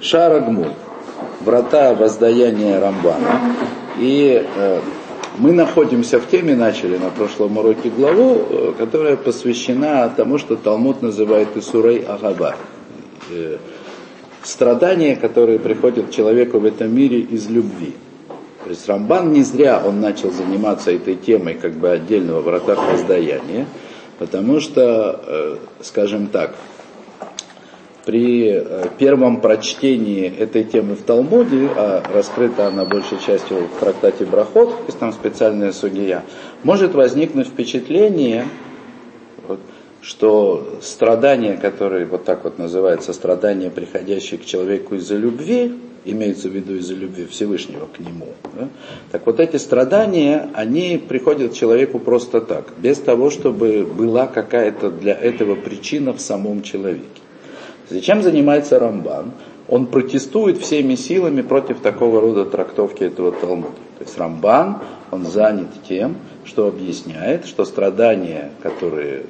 Шарагмуль. Врата воздаяния Рамбана. И э, мы находимся в теме, начали на прошлом уроке главу, э, которая посвящена тому, что Талмуд называет Исурей Агаба. Э, страдания, которые приходят человеку в этом мире из любви. То есть Рамбан не зря он начал заниматься этой темой как бы отдельного вратах воздаяния, потому что, э, скажем так, при э, первом прочтении этой темы в Талмуде, а раскрыта она большей частью в трактате Брахот, есть там специальная судья, может возникнуть впечатление, что страдания, которые вот так вот называются, страдания, приходящие к человеку из-за любви, имеется в виду из-за любви Всевышнего к нему. Да? Так вот эти страдания, они приходят человеку просто так, без того, чтобы была какая-то для этого причина в самом человеке. Зачем занимается Рамбан? Он протестует всеми силами против такого рода трактовки этого Талмуда. То есть Рамбан, он занят тем, что объясняет, что страдания, которые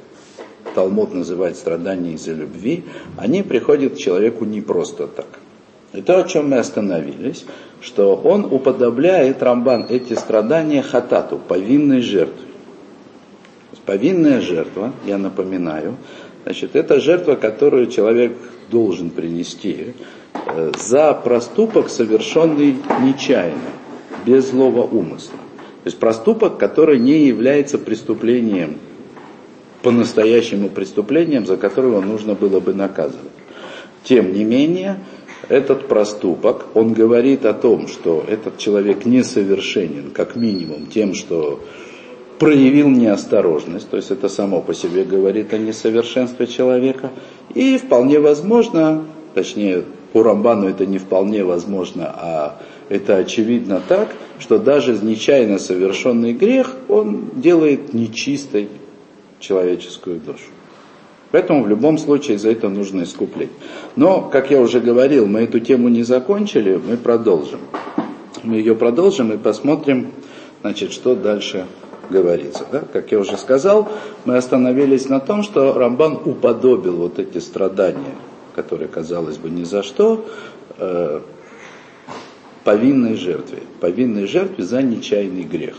Талмуд называет страдания из-за любви, они приходят к человеку не просто так. И то, о чем мы остановились, что он уподобляет Рамбан эти страдания хатату, повинной жертве. Повинная жертва, я напоминаю, значит, это жертва, которую человек должен принести э, за проступок, совершенный нечаянно, без злого умысла. То есть проступок, который не является преступлением по-настоящему преступлением, за которого нужно было бы наказывать. Тем не менее, этот проступок, он говорит о том, что этот человек несовершенен, как минимум, тем, что проявил неосторожность, то есть это само по себе говорит о несовершенстве человека, и вполне возможно, точнее, по Рамбану это не вполне возможно, а это очевидно так, что даже нечаянно совершенный грех, он делает нечистой человеческую душу. Поэтому в любом случае за это нужно искупление. Но, как я уже говорил, мы эту тему не закончили, мы продолжим. Мы ее продолжим и посмотрим, значит, что дальше говорится. Да? Как я уже сказал, мы остановились на том, что Рамбан уподобил вот эти страдания, которые, казалось бы, ни за что, э, повинной жертве. Повинной жертве за нечаянный грех.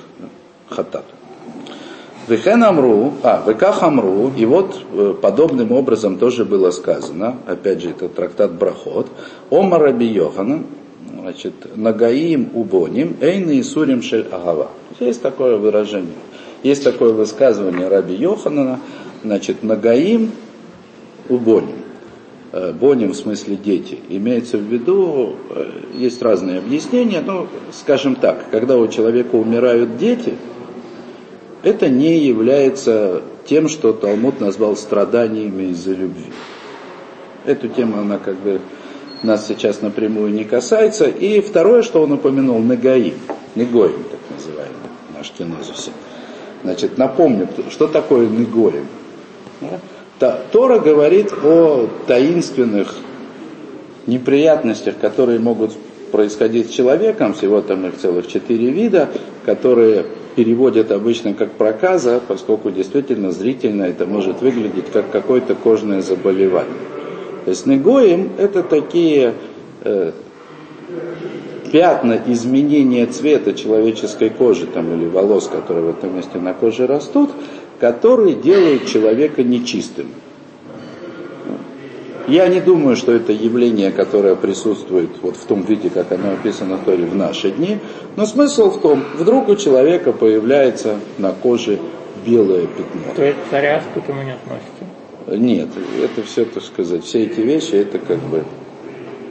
Хатат. Вехен Амру, а, Веках Амру, и вот э, подобным образом тоже было сказано, опять же, это трактат Брахот, Омар Раби Йохана, значит, Нагаим Убоним, Эйны Исурим Шель Агава. Есть такое выражение. Есть такое высказывание Раби Йоханана, значит, Нагаим Убоним. Э, Боним в смысле дети. Имеется в виду, э, есть разные объяснения, но, скажем так, когда у человека умирают дети – это не является тем, что Талмуд назвал страданиями из-за любви. Эту тему она как бы нас сейчас напрямую не касается. И второе, что он упомянул, Нагаим, Негоим, так называемый, наш кинозусе. Значит, напомню, что такое Негоим. Тора говорит о таинственных неприятностях, которые могут происходить с человеком, всего там их целых четыре вида, которые переводят обычно как проказа, поскольку действительно зрительно это может выглядеть как какое-то кожное заболевание. То есть негоим это такие э, пятна изменения цвета человеческой кожи там, или волос, которые в этом месте на коже растут, которые делают человека нечистым. Я не думаю, что это явление, которое присутствует вот в том виде, как оно описано в Торе в наши дни, но смысл в том, вдруг у человека появляется на коже белое пятно. То есть царя к этому не относится? Нет, это все, так сказать, все эти вещи, это как бы,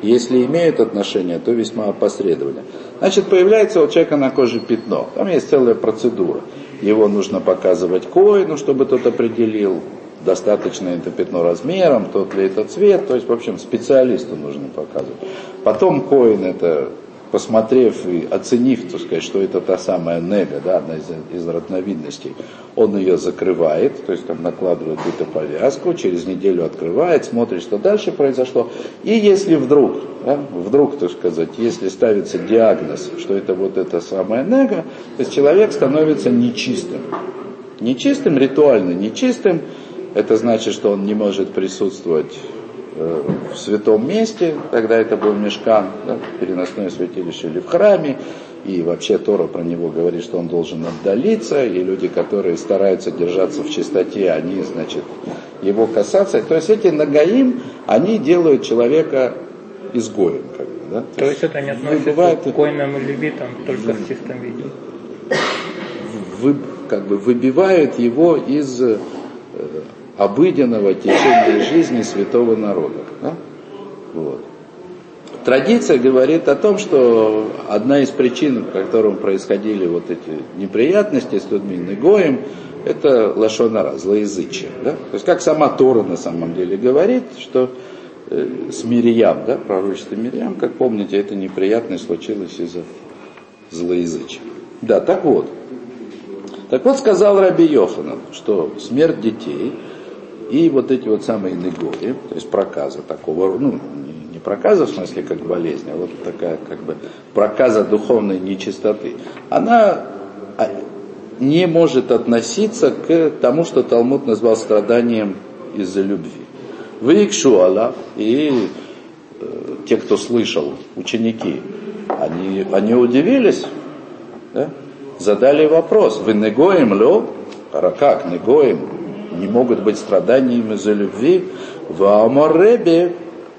если имеют отношение, то весьма опосредованно. Значит, появляется у человека на коже пятно. Там есть целая процедура. Его нужно показывать коину, чтобы тот определил, достаточно это пятно размером, тот ли это цвет, то есть, в общем, специалисту нужно показывать. Потом коин это, посмотрев и оценив, так сказать, что это та самая нега, да, одна из, из родновидностей, он ее закрывает, то есть там накладывает какую-то повязку, через неделю открывает, смотрит, что дальше произошло. И если вдруг, да, вдруг, так сказать, если ставится диагноз, что это вот эта самая нега, то есть человек становится нечистым. Нечистым, ритуально нечистым, это значит, что он не может присутствовать в святом месте, тогда это был мешкан, да, переносное святилище или в храме, и вообще Тора про него говорит, что он должен отдалиться, и люди, которые стараются держаться в чистоте, они, значит, его касаться. То есть эти нагаим, они делают человека изгоем. Как бы, да? То, То есть это не относится бывает, к коинам и левитам, только в чистом виде? Вы, как бы выбивают его из э, обыденного течения жизни святого народа. Да? Вот. Традиция говорит о том, что одна из причин, по которым происходили вот эти неприятности с людьми Негоем, это лошонара, злоязычие. Да? То есть как сама Тора на самом деле говорит, что э, с Мирьям, да, пророчество Мирьям, как помните, это неприятность случилось из-за злоязычия. Да, так вот. Так вот сказал Раби Йоханан, что смерть детей и вот эти вот самые негои, то есть проказа такого, ну, не проказа в смысле как болезнь, а вот такая как бы проказа духовной нечистоты, она а, не может относиться к тому, что Талмуд назвал страданием из-за любви. Вы Аллах, и э, те, кто слышал, ученики, они, они удивились, да? задали вопрос, вы негоем лё? Как, негоем? Не могут быть страданиями из-за любви? В Амаребе,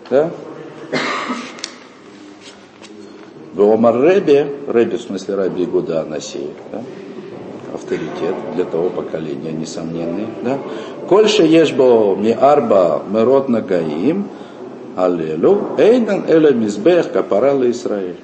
да? Омар Реби, Реби в смысле Раби Игуда Анасеев, да? авторитет для того поколения, несомненный. Да? Кольше ешбо ми арба мерот нагаим, аллелу, эйнан эля мизбех капарала Израиль.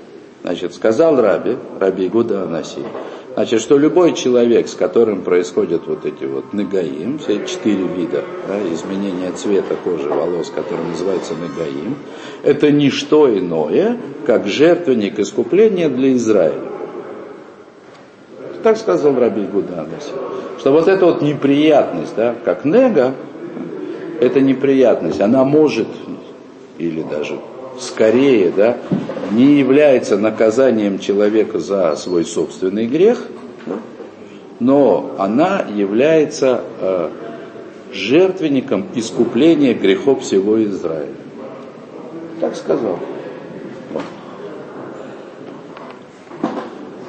Значит, сказал Раби, Раби Игуда Анасеев, Значит, что любой человек, с которым происходят вот эти вот нагаим, все четыре вида да, изменения цвета кожи, волос, которые называются нагаим, это не что иное, как жертвенник искупления для Израиля. Так сказал Раби Гуданаси. Что вот эта вот неприятность, да, как нега, это неприятность, она может, или даже скорее, да, не является наказанием человека за свой собственный грех, но она является э, жертвенником искупления грехов всего Израиля. Так сказал.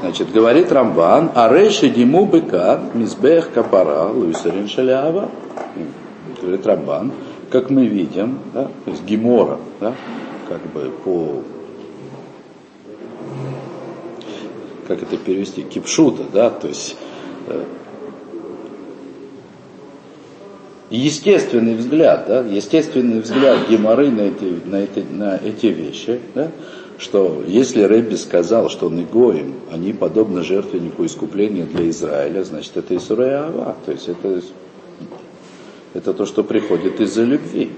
Значит, говорит Рамбан, а рейши диму быка, мизбех капара, луисарин шалява. Говорит Рамбан, как мы видим, да, то есть Гемора, да, как бы по как это перевести, кипшута, да, то есть э, естественный взгляд, да, естественный взгляд Геморы на эти, на эти, на эти вещи, да, что если Рэбби сказал, что Негоим, они подобны жертвеннику искупления для Израиля, значит это Исурая Ава, то есть это, это то, что приходит из-за любви.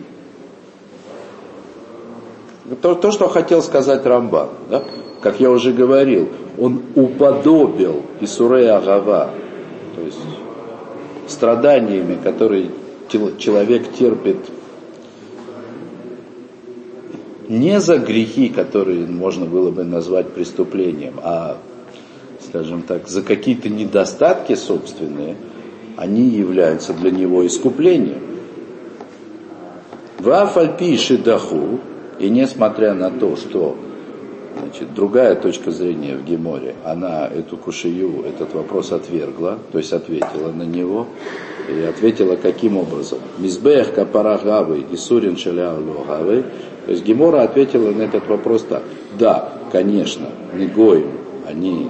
То, то, что хотел сказать Рамбан, да? как я уже говорил, он уподобил Исурея Агава, то есть страданиями, которые человек терпит не за грехи, которые можно было бы назвать преступлением, а, скажем так, за какие-то недостатки собственные, они являются для него искуплением. В Афальпи Шидаху, и несмотря на то, что значит, другая точка зрения в Геморе, она эту кушию, этот вопрос отвергла, то есть ответила на него, и ответила каким образом? Мизбех капара гавы и сурин шаляулу гавы. То есть Гемора ответила на этот вопрос так. Да, конечно, негоим, они,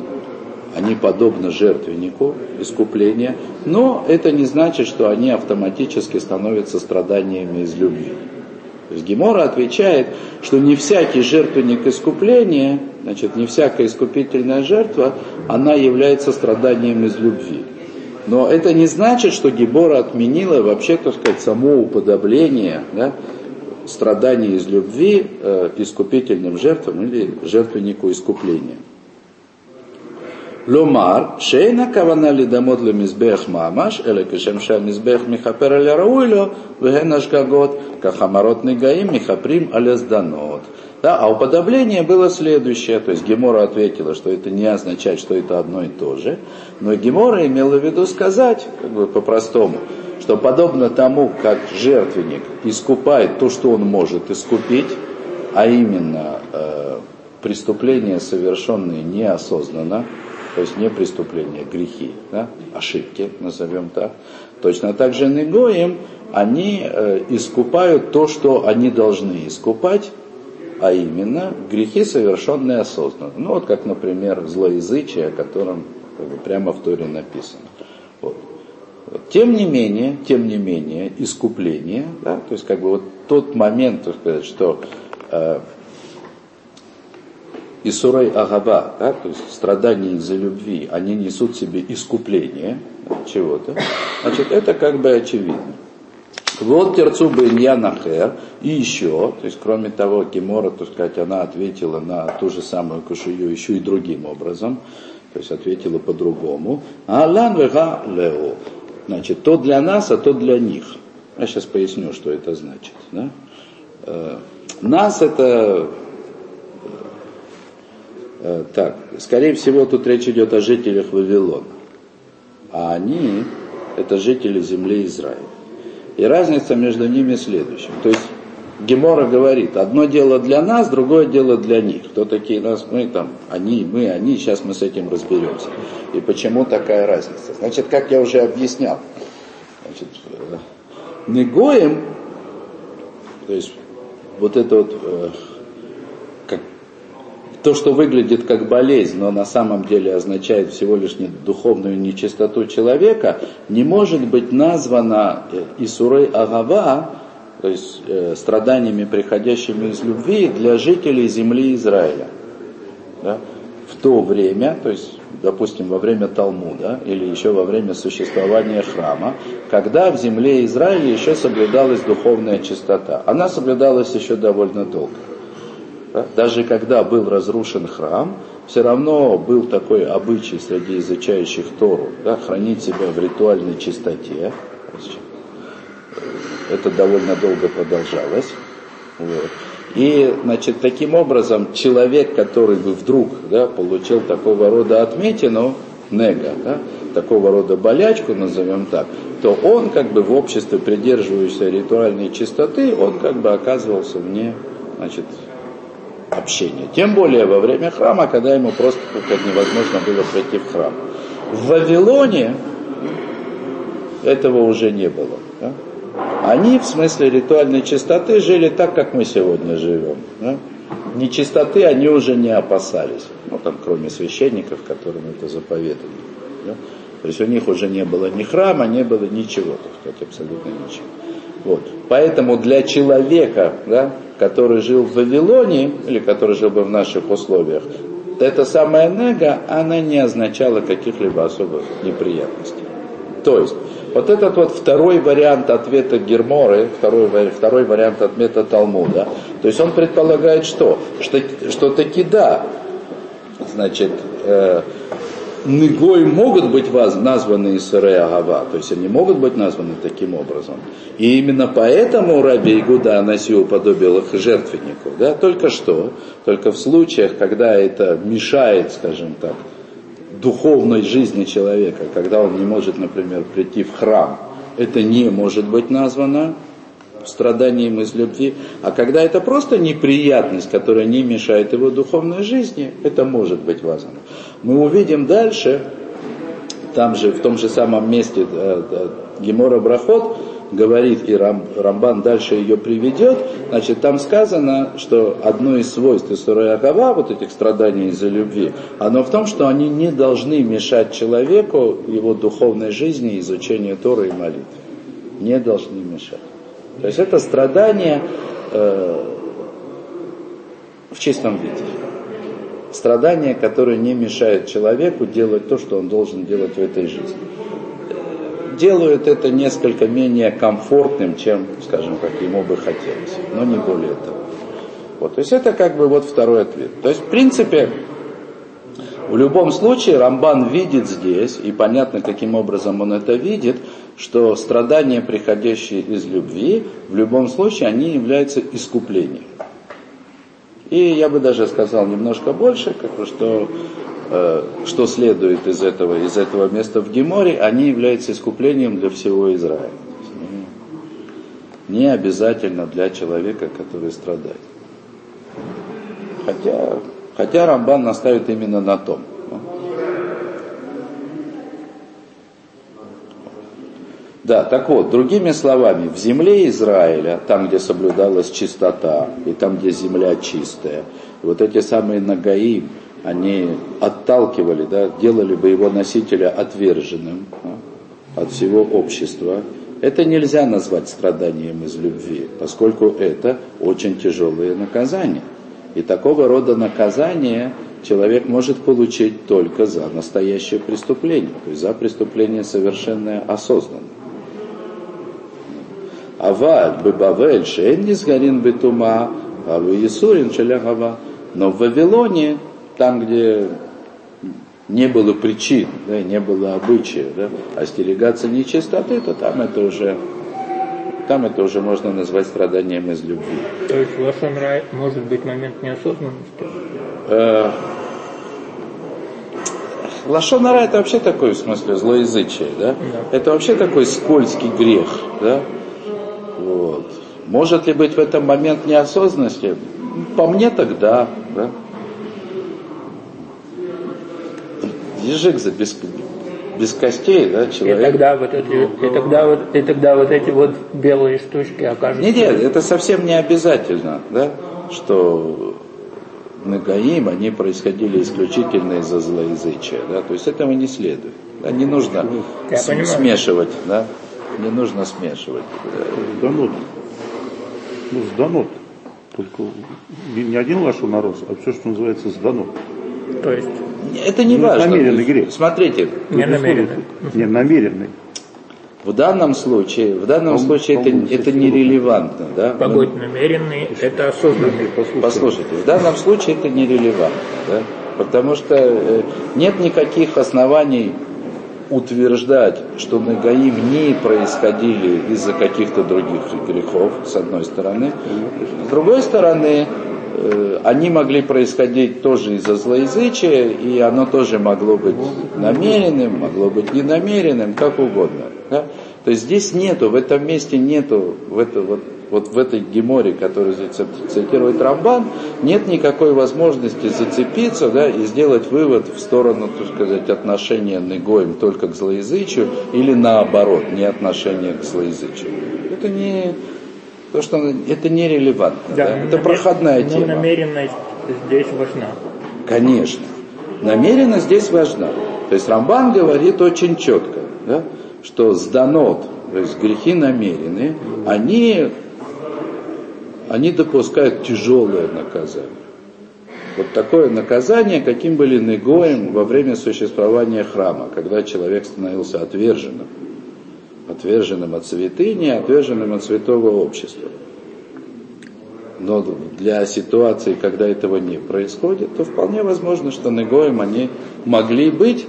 они подобны жертвеннику искупления, но это не значит, что они автоматически становятся страданиями из любви. То есть Гемора отвечает, что не всякий жертвенник искупления, значит, не всякая искупительная жертва, она является страданием из любви. Но это не значит, что Гебора отменила вообще, так сказать, само уподобление да, страданий из любви э, искупительным жертвам или жертвеннику искупления. לומר שאין הכוונה לדמות למזבח ממש, אלא כשם שהמזבח מכפר על הראוי לו, והן השגגות, כחמרות נגעים מכפרים על הזדנות. Да, а уподобление было следующее, то есть Гемора ответила, что это не означает, что это одно и то же, но Гемора имела в виду сказать, как бы по-простому, что подобно тому, как жертвенник искупает то, что он может искупить, а именно э, преступления, совершенные неосознанно, то есть не преступления, грехи, да, ошибки, назовем так. Точно так же негоим, они э, искупают то, что они должны искупать, а именно грехи, совершенные осознанно. Ну вот как, например, злоязычие, о котором как бы, прямо в Торе написано. Вот. Тем не менее, тем не менее, искупление, да, то есть как бы вот тот момент, так сказать, что э, Исурай Агаба, да, то есть страдания из-за любви, они несут в себе искупление чего-то, значит, это как бы очевидно. Вот терцу Нахер, и еще, то есть кроме того, Гемора, так сказать, она ответила на ту же самую кушию еще и другим образом, то есть ответила по-другому. Алан вега лео. Значит, то для нас, а то для них. Я сейчас поясню, что это значит. Да? Э, нас это так, скорее всего, тут речь идет о жителях Вавилона. А они это жители земли Израиля. И разница между ними следующая. То есть Гемора говорит, одно дело для нас, другое дело для них. Кто такие нас, мы там, они, мы, они, сейчас мы с этим разберемся. И почему такая разница? Значит, как я уже объяснял, значит, э, негоем, то есть вот это вот, э, то, что выглядит как болезнь, но на самом деле означает всего лишь духовную нечистоту человека, не может быть названо э, Исурей Агава, то есть э, страданиями, приходящими из любви для жителей земли Израиля. Да? В то время, то есть, допустим, во время Талмуда или еще во время существования храма, когда в земле Израиля еще соблюдалась духовная чистота. Она соблюдалась еще довольно долго. Да? Даже когда был разрушен храм, все равно был такой обычай среди изучающих Тору, да, хранить себя в ритуальной чистоте это довольно долго продолжалось. Вот. И, значит, таким образом, человек, который бы вдруг да, получил такого рода отметину, нега, да, такого рода болячку, назовем так, то он как бы в обществе, придерживающейся ритуальной чистоты, он как бы оказывался вне, значит, общения. Тем более во время храма, когда ему просто как невозможно было пройти в храм. В Вавилоне этого уже не было. Да? Они в смысле ритуальной чистоты жили так, как мы сегодня живем. Да? Нечистоты они уже не опасались. Ну, там, кроме священников, которым это заповедано. Да? То есть у них уже не было ни храма, не было ничего, так сказать, абсолютно ничего. Вот. Поэтому для человека, да, который жил в Вавилоне, или который жил бы в наших условиях, эта самая нега, она не означала каких-либо особых неприятностей. То есть, вот этот вот второй вариант ответа Герморы, второй, второй вариант ответа Талмуда, то есть он предполагает что? Что, что таки да, значит, э, Ныгой могут быть названы Исаре Агава, то есть они могут быть названы таким образом. И именно поэтому Раби Игуда носил уподобил их жертвеннику. Да? Только что, только в случаях, когда это мешает, скажем так, духовной жизни человека, когда он не может, например, прийти в храм, это не может быть названо страданием из любви. А когда это просто неприятность, которая не мешает его духовной жизни, это может быть названо. Мы увидим дальше, там же, в том же самом месте э, э, Гемора Брахот, говорит, и Рам, Рамбан дальше ее приведет, значит, там сказано, что одно из свойств Исурая Агава, вот этих страданий из-за любви, оно в том, что они не должны мешать человеку его духовной жизни, изучению Торы и молитвы. Не должны мешать. То есть это страдание э, в чистом виде. Страдание, которое не мешает человеку делать то, что он должен делать в этой жизни делают это несколько менее комфортным, чем, скажем, как ему бы хотелось, но не более того. Вот, то есть это как бы вот второй ответ. То есть, в принципе, в любом случае Рамбан видит здесь, и понятно, каким образом он это видит, что страдания, приходящие из любви, в любом случае они являются искуплением. И я бы даже сказал немножко больше, как бы, что Э, что следует из этого, из этого места в Геморе, они являются искуплением для всего Израиля. не обязательно для человека, который страдает. Хотя, хотя Рамбан наставит именно на том. Да, так вот, другими словами, в земле Израиля, там, где соблюдалась чистота, и там, где земля чистая, вот эти самые Нагаим, они отталкивали, да, делали бы его носителя отверженным да, от всего общества. Это нельзя назвать страданием из любви, поскольку это очень тяжелые наказания. И такого рода наказание человек может получить только за настоящее преступление, то есть за преступление совершенное осознанно. Аваль бебавель шейн низгарин бетума, алу Исурин шелягава. Но в Вавилоне, там, где не было причин, да, не было обычая да, остерегаться нечистоты, то там это уже там это уже можно назвать страданием из любви. То есть Лашон Рай может быть момент неосознанности? Э, это вообще такой, в смысле, злоязычие, да? да? Это вообще такой скользкий грех, да? Вот. Может ли быть в этом момент неосознанности? По мне тогда, да? Ежик за без, без костей, да, человек. И тогда вот эти, и тогда вот, и тогда вот эти вот белые штучки окажутся. Нет, нет, это совсем не обязательно, да, что Нагаим, они происходили исключительно из-за злоязычия, да, то есть этого не следует. Да, не нужно Я смешивать, да, не нужно смешивать. Сданут. Ну, сданут. Только не, один лошонорос, а все, что называется сданут. То есть Это не Ну, важно. намеренный грех. Смотрите, не намеренно. Не намеренный. в данном случае, в данном Он- случае это, он это нерелевантно, да. Погодь намеренный, это осознанный. Послушайте, в данном случае это нерелевантно, да? потому что э, нет никаких оснований утверждать, что Нагаим не происходили из-за каких-то других грехов, с одной стороны. С другой стороны, э, они могли происходить тоже из-за злоязычия, и оно тоже могло быть намеренным, могло быть ненамеренным, как угодно. Да? То есть здесь нету, в этом месте нету, в это, вот, вот в этой геморе, которую здесь цитирует Рамбан, нет никакой возможности зацепиться да, и сделать вывод в сторону, так сказать, отношения Негоем только к злоязычию или наоборот, не отношения к злоязычию. Это не то, что это нерелевантно. Да, это намер- проходная но тема. намеренность здесь важна. Конечно. Намеренность здесь важна. То есть Рамбан говорит очень четко, да, что сданот, то есть грехи намеренные, они, они допускают тяжелое наказание. Вот такое наказание, каким были Негоем во время существования храма, когда человек становился отверженным. Отверженным от святыни, отверженным от святого общества. Но для ситуации, когда этого не происходит, то вполне возможно, что Негоем они могли быть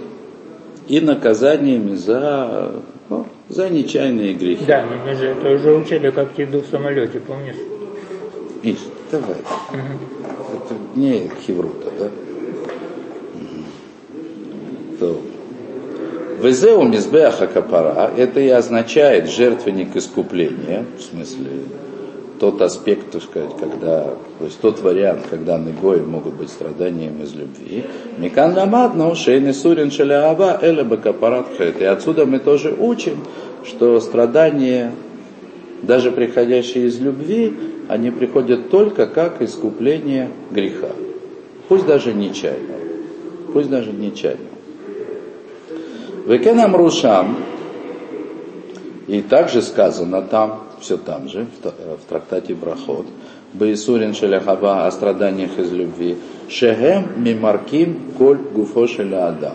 и наказаниями за, ну, за нечаянные грехи. Да, мы же это уже учили, как еду в самолете, помнишь? Миш, давай. Это не хеврута, да? То. Везеу мизбеаха капара, это и означает жертвенник искупления, в смысле тот аспект, так сказать, когда, то есть тот вариант, когда негои могут быть страданием из любви. Микан ламадна ушейны сурин шаляава эля бакапарат. И отсюда мы тоже учим, что страдания, даже приходящие из любви, они приходят только как искупление греха. Пусть даже нечаянного. Пусть даже нечаянного. Векенам рушам, и также сказано там, все там же, в, в трактате Брахот, Баисурин Шеляхаба о страданиях из любви, Шехем Мимарким Коль Гуфо Шеляада.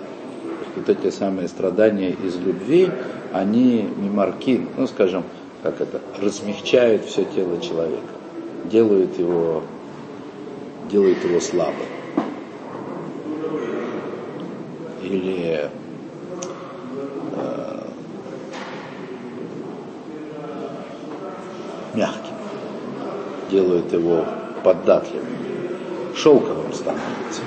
Вот эти самые страдания из любви, они мимаркин, ну скажем, как это, размягчают все тело человека, делают его, делают его слабым. Или э, мягким, делают его податливым, шелковым становится.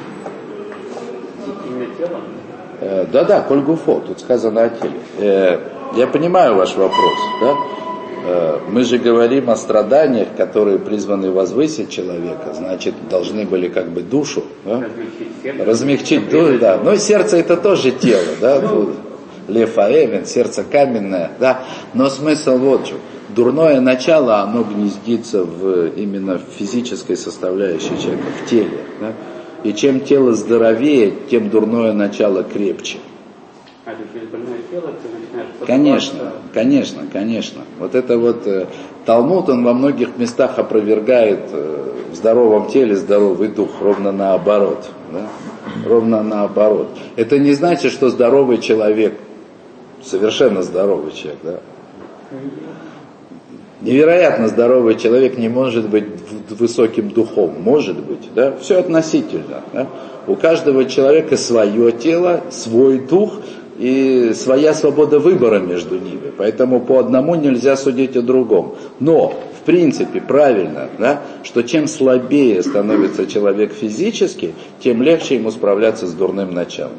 Э, Да-да, коль гуфо, тут сказано о теле. Э, Я понимаю ваш вопрос, да? Э, мы же говорим о страданиях, которые призваны возвысить человека, значит, должны были как бы душу да? размягчить душу, да. Но сердце это тоже тело, да, лефаэвен, сердце каменное, да. Но смысл вот в чем. Дурное начало, оно гнездится в, именно в физической составляющей человека, в теле. Да? И чем тело здоровее, тем дурное начало крепче. А, конечно, конечно, конечно. Вот это вот э, Талмуд, он во многих местах опровергает э, в здоровом теле здоровый дух, ровно наоборот. Да? Ровно наоборот. Это не значит, что здоровый человек, совершенно здоровый человек, да? Невероятно здоровый человек не может быть высоким духом, может быть, да? Все относительно. Да? У каждого человека свое тело, свой дух, и своя свобода выбора между ними. Поэтому по одному нельзя судить о другом. Но, в принципе, правильно, да, что чем слабее становится человек физически, тем легче ему справляться с дурным началом.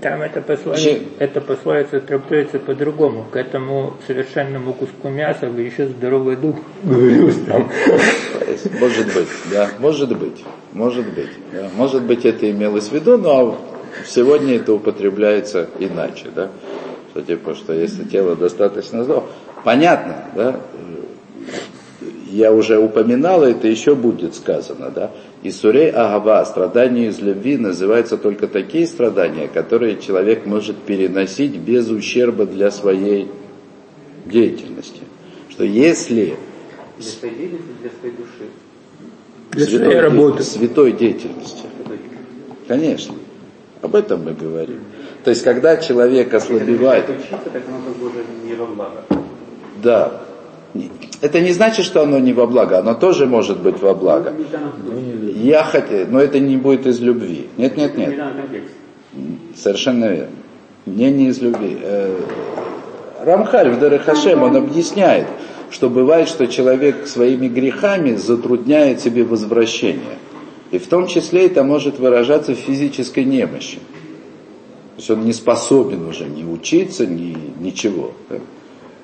Там это пословица, это пословица трактуется по-другому. К этому совершенному куску мяса вы еще здоровый дух говорил там. Может быть, да, может быть, может быть. Да. Может быть, это имелось в виду, но Сегодня это употребляется иначе, да? Что типа, что если тело достаточно здорово. Понятно, да? Я уже упоминал, это еще будет сказано, да? И сурей агава, страдания из любви, называются только такие страдания, которые человек может переносить без ущерба для своей деятельности. Что если... Для своей деятельности, для своей души. Для святой, своей работы. Святой деятельности. Конечно. Об этом мы говорим. То есть, когда человек ослабевает... Да. Это не значит, что оно не во благо, оно тоже может быть во благо. Я хотел, но это не будет из любви. Нет, нет, нет. Совершенно верно. Не, не из любви. Э, Рамхаль в Дарахашем, он объясняет, что бывает, что человек своими грехами затрудняет себе возвращение. И в том числе это может выражаться в физической немощи. То есть он не способен уже ни учиться, ни ничего. Да?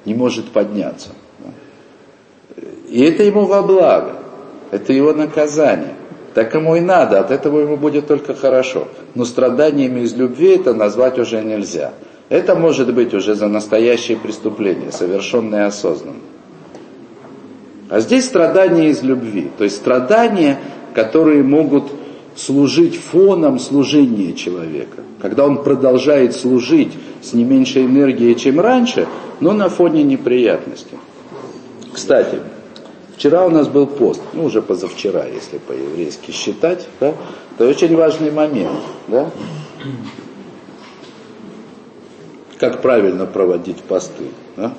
Не может подняться. Да? И это ему во благо. Это его наказание. Так ему и надо, от этого ему будет только хорошо. Но страданиями из любви это назвать уже нельзя. Это может быть уже за настоящее преступление, совершенное осознанно. А здесь страдания из любви. То есть страдания которые могут служить фоном служения человека. Когда он продолжает служить с не меньшей энергией, чем раньше, но на фоне неприятностей. Кстати, вчера у нас был пост, ну уже позавчера, если по-еврейски считать, да, это очень важный момент. Да? Как правильно проводить посты. Да?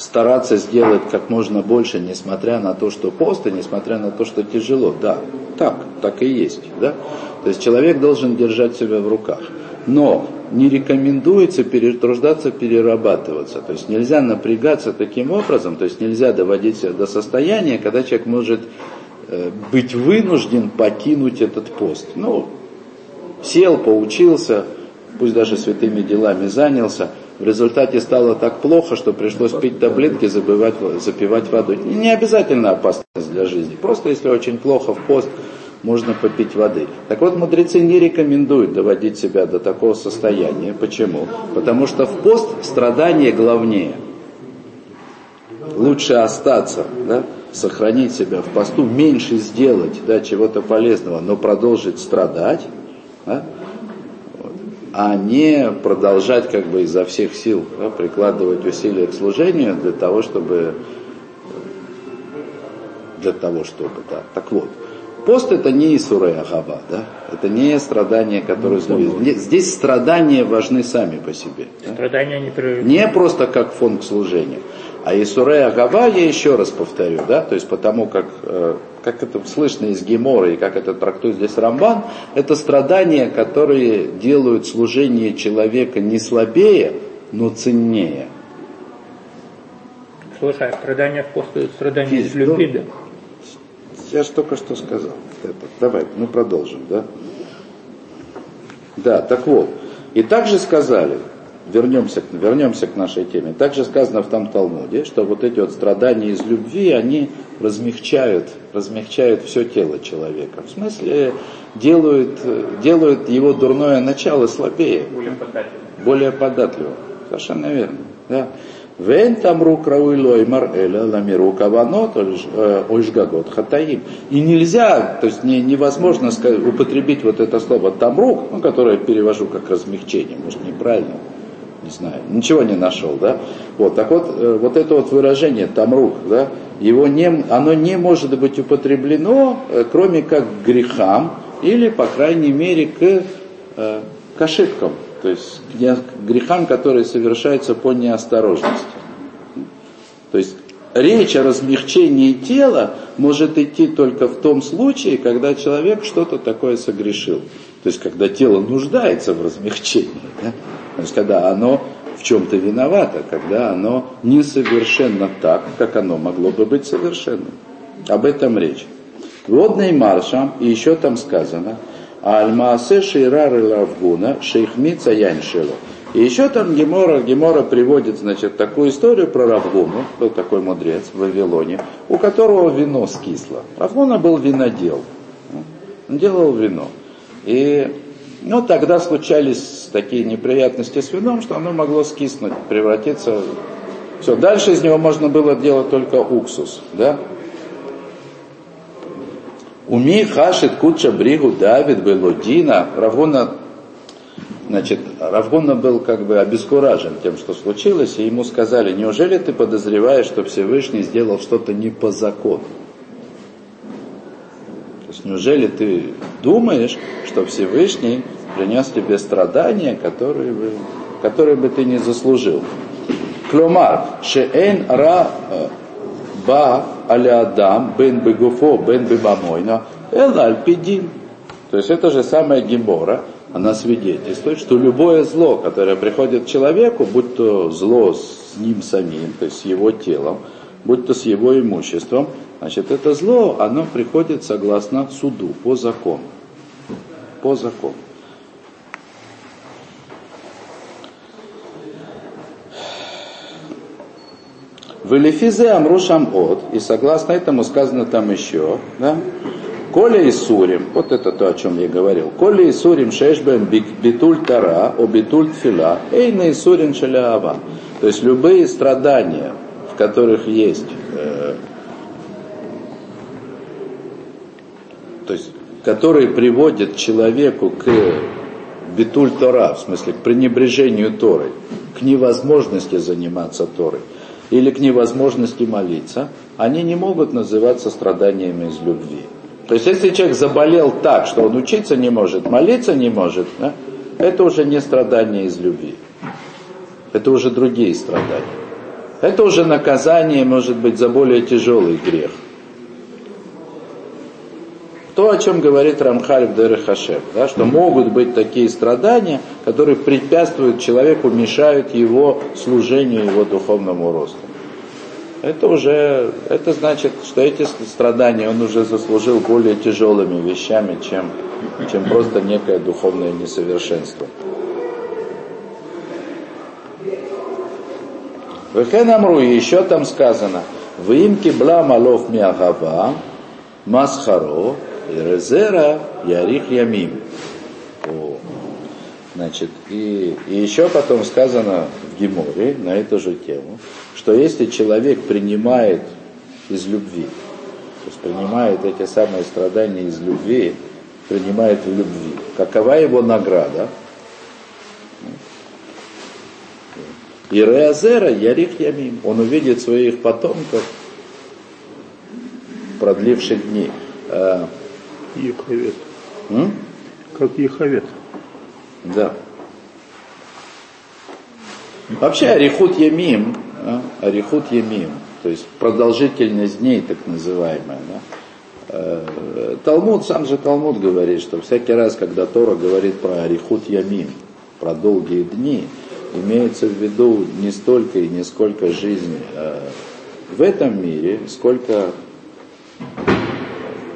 Стараться сделать как можно больше, несмотря на то, что пост, и несмотря на то, что тяжело. Да, так, так и есть. Да? То есть человек должен держать себя в руках. Но не рекомендуется перетруждаться, перерабатываться. То есть нельзя напрягаться таким образом, то есть нельзя доводить себя до состояния, когда человек может э, быть вынужден покинуть этот пост. Ну, сел, поучился, пусть даже святыми делами занялся, в результате стало так плохо, что пришлось пить таблетки, забывать, запивать водой. Не обязательно опасность для жизни. Просто если очень плохо в пост, можно попить воды. Так вот, мудрецы не рекомендуют доводить себя до такого состояния. Почему? Потому что в пост страдание главнее. Лучше остаться, да, сохранить себя в посту, меньше сделать да, чего-то полезного, но продолжить страдать, да, а не продолжать как бы изо всех сил да, прикладывать усилия к служению для того, чтобы для того, чтобы, да. Так вот, пост это не Исурей Агаба, да, это не страдания, которые ну, Здесь страдания важны сами по себе. Страдания не Не просто как фон к служению. А Исурей Агава, я еще раз повторю, да, то есть потому как, э, как это слышно из Гемора и как это трактует здесь Рамбан, это страдания, которые делают служение человека не слабее, но ценнее. Слушай, а страдания в после страдания из любви, ну, да? Я же только что сказал. Это. Давай, мы продолжим, да? Да, так вот. И также сказали, вернемся, вернемся к нашей теме. Также сказано в том Талмуде, что вот эти вот страдания из любви, они размягчают, размягчают все тело человека. В смысле, делают, делают его дурное начало слабее. Более податливым. Более податливым. Совершенно верно. Да. Вен там рук лоймар эля ламиру каванот ойшгагот хатаим. И нельзя, то есть не, невозможно употребить вот это слово тамрук, ну, которое я перевожу как размягчение, может неправильно, не знаю, ничего не нашел, да. Вот, так вот, э, вот это вот выражение тамрук, да, его не, оно не может быть употреблено, э, кроме как к грехам, или, по крайней мере, к, э, к ошибкам, то есть к грехам, которые совершаются по неосторожности. То есть речь о размягчении тела может идти только в том случае, когда человек что-то такое согрешил. То есть когда тело нуждается в размягчении. Да? То есть когда оно в чем-то виновато, когда оно несовершенно так, как оно могло бы быть совершенным. Об этом речь. Водный маршам, и еще там сказано, Аль-Маасе Шейрар Равгуна Шейхмица Яншилу. И еще там Гемора, Гемора приводит, значит, такую историю про Равгуну, был такой мудрец в Вавилоне, у которого вино скисло. Равгуна был винодел, он делал вино. И ну, тогда случались такие неприятности с вином, что оно могло скиснуть, превратиться... Все, дальше из него можно было делать только уксус, да? Уми хашит куча бригу Давид Белудина. Равгуна, значит, Равгуна был как бы обескуражен тем, что случилось, и ему сказали, неужели ты подозреваешь, что Всевышний сделал что-то не по закону? Есть неужели ты думаешь, что Всевышний принес тебе страдания, которые бы, которые бы ты не заслужил? Кломар, шеэн ра э, ба аля адам бен бегуфо бен бебамойна элаль пидин. То есть это же самая гемора, она свидетельствует, что любое зло, которое приходит к человеку, будь то зло с ним самим, то есть с его телом, будь то с его имуществом, значит, это зло, оно приходит согласно суду, по закону. По закону. В Элифизе Амрушам от, и согласно этому сказано там еще, да, Коля и Сурим, вот это то, о чем я говорил. Коля и Сурим шешбем битуль тара, о битуль тфила, эйна и Сурим шаляава. То есть любые страдания, которых есть, э, то есть, которые приводят человеку к битуль Тора, в смысле к пренебрежению Торой, к невозможности заниматься Торой, или к невозможности молиться, они не могут называться страданиями из любви. То есть если человек заболел так, что он учиться не может, молиться не может, да, это уже не страдание из любви. Это уже другие страдания. Это уже наказание, может быть, за более тяжелый грех. То, о чем говорит Рамхаль в Дерехашев, да, что могут быть такие страдания, которые препятствуют человеку, мешают его служению, его духовному росту. Это уже, это значит, что эти страдания он уже заслужил более тяжелыми вещами, чем, чем просто некое духовное несовершенство. Вехенамру, еще там сказано, в имке бла малов миагава, масхаро, резера ярих ямим. О. Значит, и, и еще потом сказано в Геморе на эту же тему, что если человек принимает из любви, то есть принимает эти самые страдания из любви, принимает в любви, какова его награда? И Реазера Ярих Ямим, он увидит своих потомков, продливших дни. А, Ехавет. М? Как Ехавет. Да. Вообще Арихут Ямим, а, Арихут Ямим, то есть продолжительность дней так называемая. Да? Э, Талмуд, сам же Талмуд говорит, что всякий раз, когда Тора говорит про Арихут Ямим, про долгие дни, имеется в виду не столько и не сколько жизнь э, в этом мире, сколько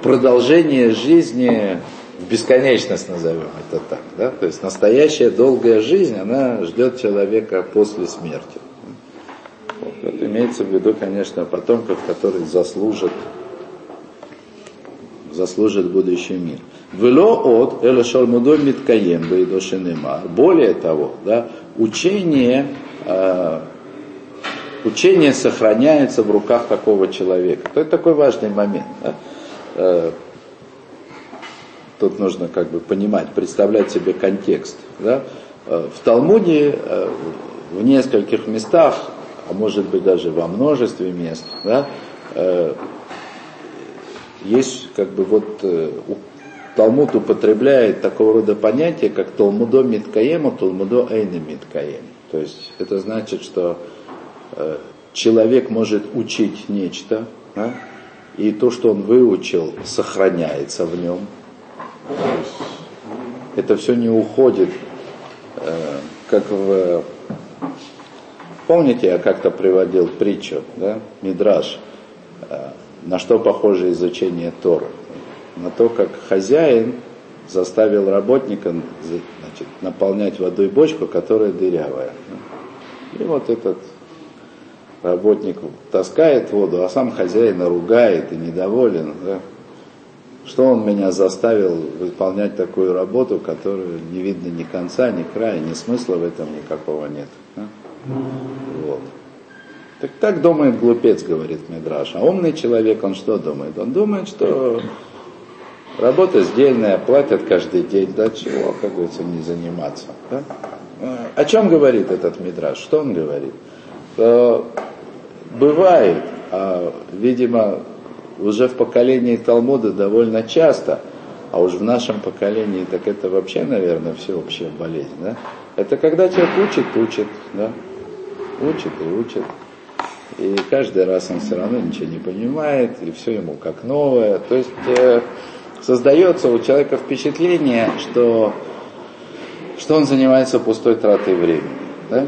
продолжение жизни в бесконечность назовем это так. Да? То есть настоящая долгая жизнь, она ждет человека после смерти. Вот, это имеется в виду, конечно, потомков, которые заслужат, заслужат будущий мир. Вело от элешалмудо миткаем бейдошинема. Более того, да, учение, э, учение сохраняется в руках такого человека. Это такой важный момент. Да? Э, тут нужно как бы понимать, представлять себе контекст. Да? Э, в Талмуде э, в нескольких местах, а может быть даже во множестве мест, да, есть как бы вот Талмуд употребляет такого рода понятие, как Талмудо Миткаем, а Талмудо Эйна Миткаем. То есть это значит, что человек может учить нечто, да, и то, что он выучил, сохраняется в нем. Это все не уходит, э, как в... Помните, я как-то приводил притчу, да, Мидраж, э, на что похоже изучение Торы? На то, как хозяин заставил работника значит, наполнять водой бочку, которая дырявая. И вот этот работник таскает воду, а сам хозяин ругает и недоволен. Да? Что он меня заставил выполнять такую работу, которую не видно ни конца, ни края, ни смысла в этом никакого нет. Да? Вот. Так так думает глупец, говорит Мидраш. А умный человек, он что думает? Он думает, что работа сдельная, платят каждый день, да чего, как говорится, не заниматься. Да? О чем говорит этот Мидраш? Что он говорит? Что бывает, а, видимо, уже в поколении Талмуда довольно часто, а уж в нашем поколении, так это вообще, наверное, всеобщая болезнь, да? Это когда человек учит, учит, да? Учит и учит. И каждый раз он все равно ничего не понимает, и все ему как новое. То есть э, создается у человека впечатление, что, что он занимается пустой тратой времени. Да?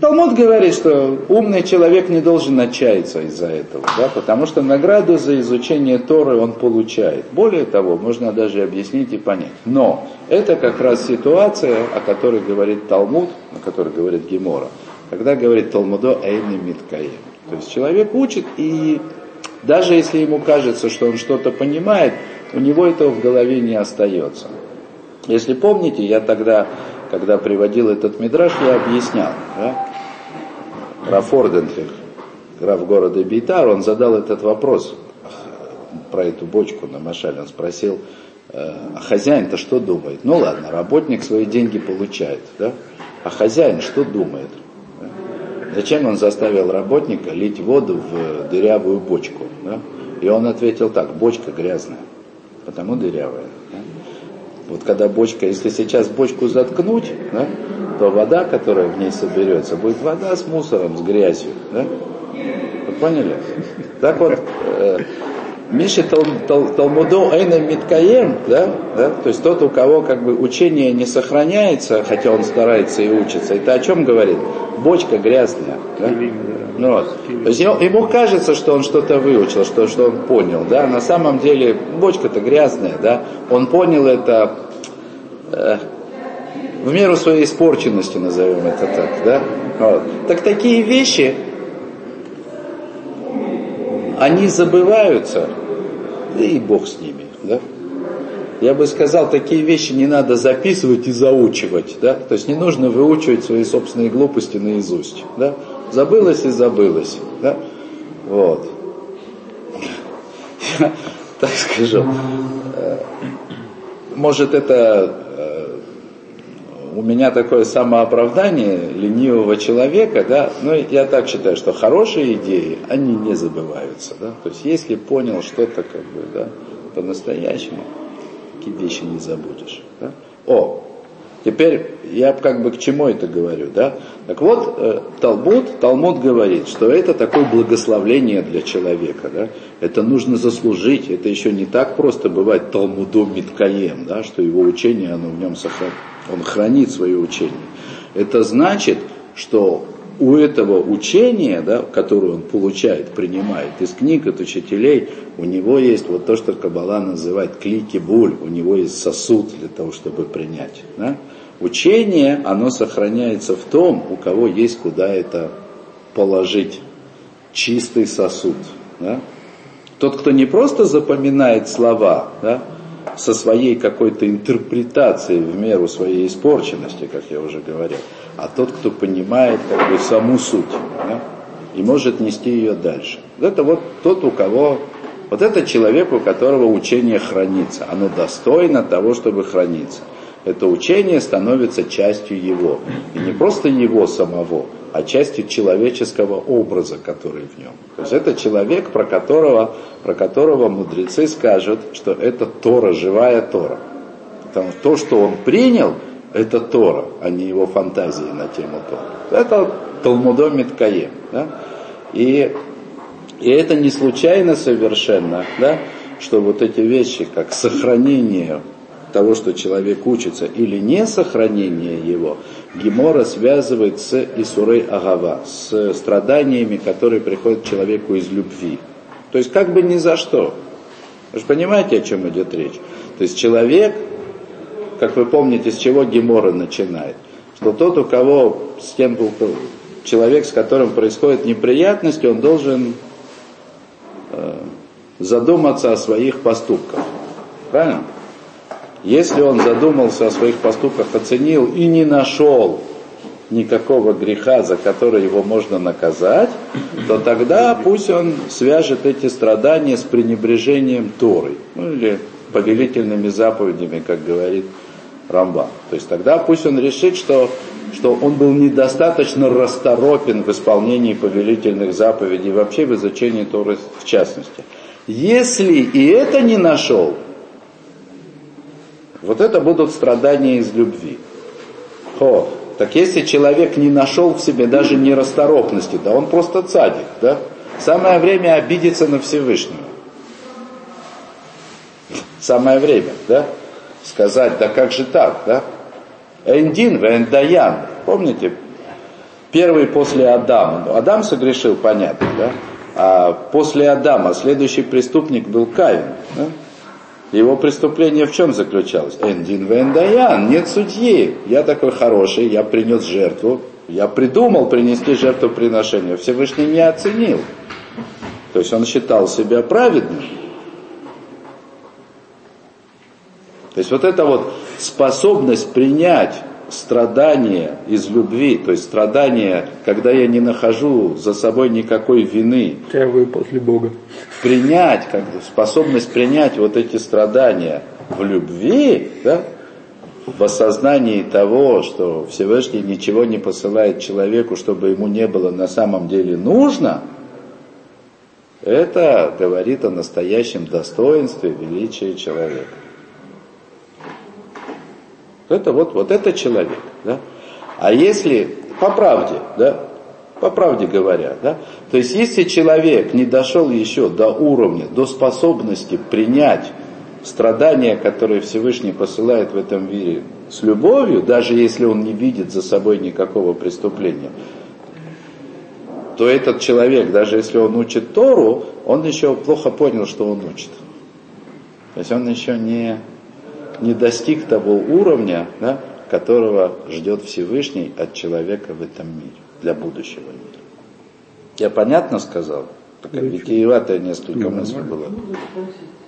Талмуд говорит, что умный человек не должен отчаяться из-за этого, да, потому что награду за изучение Торы он получает. Более того, можно даже объяснить и понять. Но это как раз ситуация, о которой говорит Талмуд, о которой говорит Гемора, когда говорит Талмудо Эйни Миткаем. То есть человек учит, и даже если ему кажется, что он что-то понимает, у него этого в голове не остается. Если помните, я тогда, когда приводил этот мидраж, я объяснял, да, Раф Орденфельд, граф города Бейтар, он задал этот вопрос про эту бочку на Машале. Он спросил, «Э, а хозяин-то что думает? Ну ладно, работник свои деньги получает, да? А хозяин что думает? Зачем он заставил работника лить воду в дырявую бочку? Да? И он ответил так, бочка грязная, потому дырявая. Да? Вот когда бочка, если сейчас бочку заткнуть, да, то вода, которая в ней соберется, будет вода с мусором, с грязью. Да? Вы поняли? Так вот, э, Миши тал, тал, Талмудо Эйна Миткаем, да, да, то есть тот, у кого как бы учение не сохраняется, хотя он старается и учится, это о чем говорит? Бочка грязная. Да? Ну, вот. То есть ему, кажется, что он что-то выучил, что, что он понял, да, на самом деле бочка-то грязная, да, он понял это э, в меру своей испорченности, назовем это так, да? Вот. Так такие вещи, они забываются, да и Бог с ними, да? Я бы сказал, такие вещи не надо записывать и заучивать, да? То есть не нужно выучивать свои собственные глупости наизусть, да? Забылось и забылось, да? Вот. Так скажу. Э, может, это у меня такое самооправдание ленивого человека, да, но я так считаю, что хорошие идеи, они не забываются, да, то есть если понял что-то как бы, да, по-настоящему, такие вещи не забудешь, да. О, теперь я как бы к чему это говорю, да, так вот, э, Талмуд, Талмуд говорит, что это такое благословление для человека, да, это нужно заслужить, это еще не так просто бывает Талмуду Миткаем, да, что его учение, оно в нем сохраняется он хранит свое учение. Это значит, что у этого учения, да, которое он получает, принимает из книг от учителей, у него есть вот то, что Каббала называет клики буль, у него есть сосуд для того, чтобы принять. Да? Учение, оно сохраняется в том, у кого есть куда это положить. Чистый сосуд. Да? Тот, кто не просто запоминает слова, да, со своей какой-то интерпретацией в меру своей испорченности, как я уже говорил, а тот, кто понимает как бы саму суть да, и может нести ее дальше. Это вот тот, у кого, вот это человек, у которого учение хранится, оно достойно того, чтобы храниться. Это учение становится частью его. И не просто его самого, а частью человеческого образа, который в нем. То есть это человек, про которого, про которого мудрецы скажут, что это Тора, живая Тора. Потому что то, что он принял, это Тора, а не его фантазии на тему Тора. Это Талмудомит Каем. Да? И, и это не случайно совершенно, да? что вот эти вещи, как сохранение того, что человек учится, или не сохранение его, Гемора связывает с Исурей Агава, с страданиями, которые приходят человеку из любви. То есть как бы ни за что. Вы же понимаете, о чем идет речь? То есть человек, как вы помните, с чего Гемора начинает? Что тот, у кого, с тем, человек, с которым происходят неприятности, он должен э, задуматься о своих поступках. Правильно? Если он задумался о своих поступках, оценил и не нашел никакого греха, за который его можно наказать, то тогда пусть он свяжет эти страдания с пренебрежением Торой, ну или повелительными заповедями, как говорит Рамба. То есть тогда пусть он решит, что, что он был недостаточно расторопен в исполнении повелительных заповедей, вообще в изучении Торы в частности. Если и это не нашел, вот это будут страдания из любви. Хо. Так если человек не нашел в себе даже нерасторопности, да он просто цадик, да? Самое время обидеться на Всевышнего. Самое время, да? Сказать, да как же так, да? Эндин, Вендаян. Помните, первый после Адама. Ну, Адам согрешил, понятно, да? А после Адама следующий преступник был Каин. Да? Его преступление в чем заключалось? Эндин вендаян, нет судьи. Я такой хороший, я принес жертву, я придумал принести жертвоприношение, Всевышний не оценил. То есть он считал себя праведным. То есть вот эта вот способность принять страдание из любви, то есть страдание, когда я не нахожу за собой никакой вины. Первый после Бога. Принять, как способность принять вот эти страдания в любви, да, в осознании того, что Всевышний ничего не посылает человеку, чтобы ему не было на самом деле нужно, это говорит о настоящем достоинстве, величии человека. Это вот, вот это человек. Да? А если, по правде, да, по правде говоря, да, то есть если человек не дошел еще до уровня, до способности принять страдания, которые Всевышний посылает в этом мире с любовью, даже если он не видит за собой никакого преступления, то этот человек, даже если он учит Тору, он еще плохо понял, что он учит. То есть он еще не не достиг того уровня, да, которого ждет Всевышний от человека в этом мире, для будущего мира. Я понятно сказал? Такая витиеватая несколько мыслей была.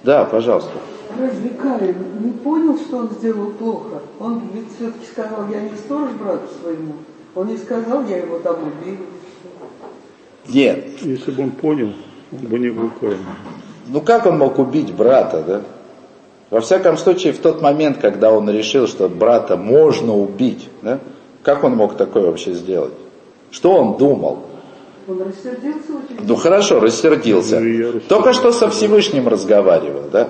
Да, пожалуйста. Разве Каин не понял, что он сделал плохо? Он ведь все-таки сказал, я не сторож брату своему. Он не сказал, я его там убил. Нет. Если бы он понял, он бы не был Каин. Ну как он мог убить брата, да? Во всяком случае, в тот момент, когда он решил, что брата можно убить, да, как он мог такое вообще сделать? Что он думал? Он рассердился очень. Ну хорошо, рассердился. Ну, Только что со Всевышним разговаривал, да?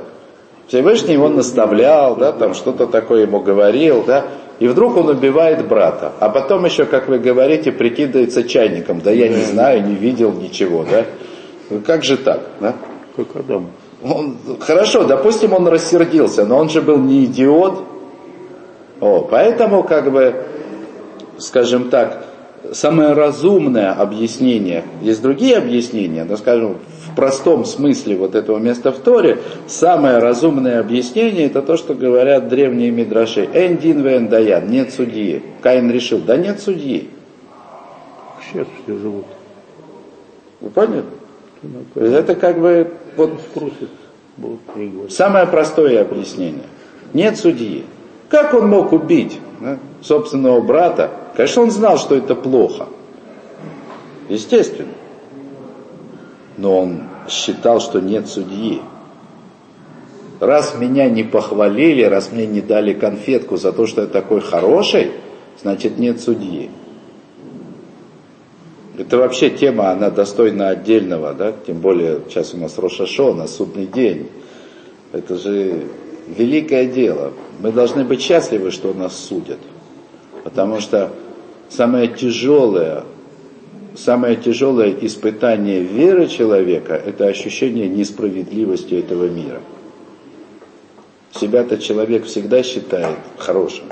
Всевышний его наставлял, да, там что-то такое ему говорил, да, и вдруг он убивает брата, а потом еще, как вы говорите, прикидывается чайником, да я не знаю, не видел ничего, да. Ну как же так, да? Как Адам. Он, хорошо, допустим, он рассердился, но он же был не идиот. О, поэтому, как бы, скажем так, самое разумное объяснение, есть другие объяснения, но, скажем, в простом смысле вот этого места в Торе, самое разумное объяснение это то, что говорят древние мидраши. Эндин вен даян, нет судьи. Каин решил, да нет судьи. Сейчас все живут. Вы поняли? Это как бы вот самое простое объяснение. Нет судьи. Как он мог убить собственного брата? Конечно, он знал, что это плохо. Естественно но он считал, что нет судьи. Раз меня не похвалили, раз мне не дали конфетку за то, что я такой хороший, значит нет судьи. Это вообще тема, она достойна отдельного, да? тем более сейчас у нас Рошашо, на судный день. Это же великое дело. Мы должны быть счастливы, что нас судят. Потому что самое тяжелое самое тяжелое испытание веры человека – это ощущение несправедливости этого мира. Себя-то человек всегда считает хорошим.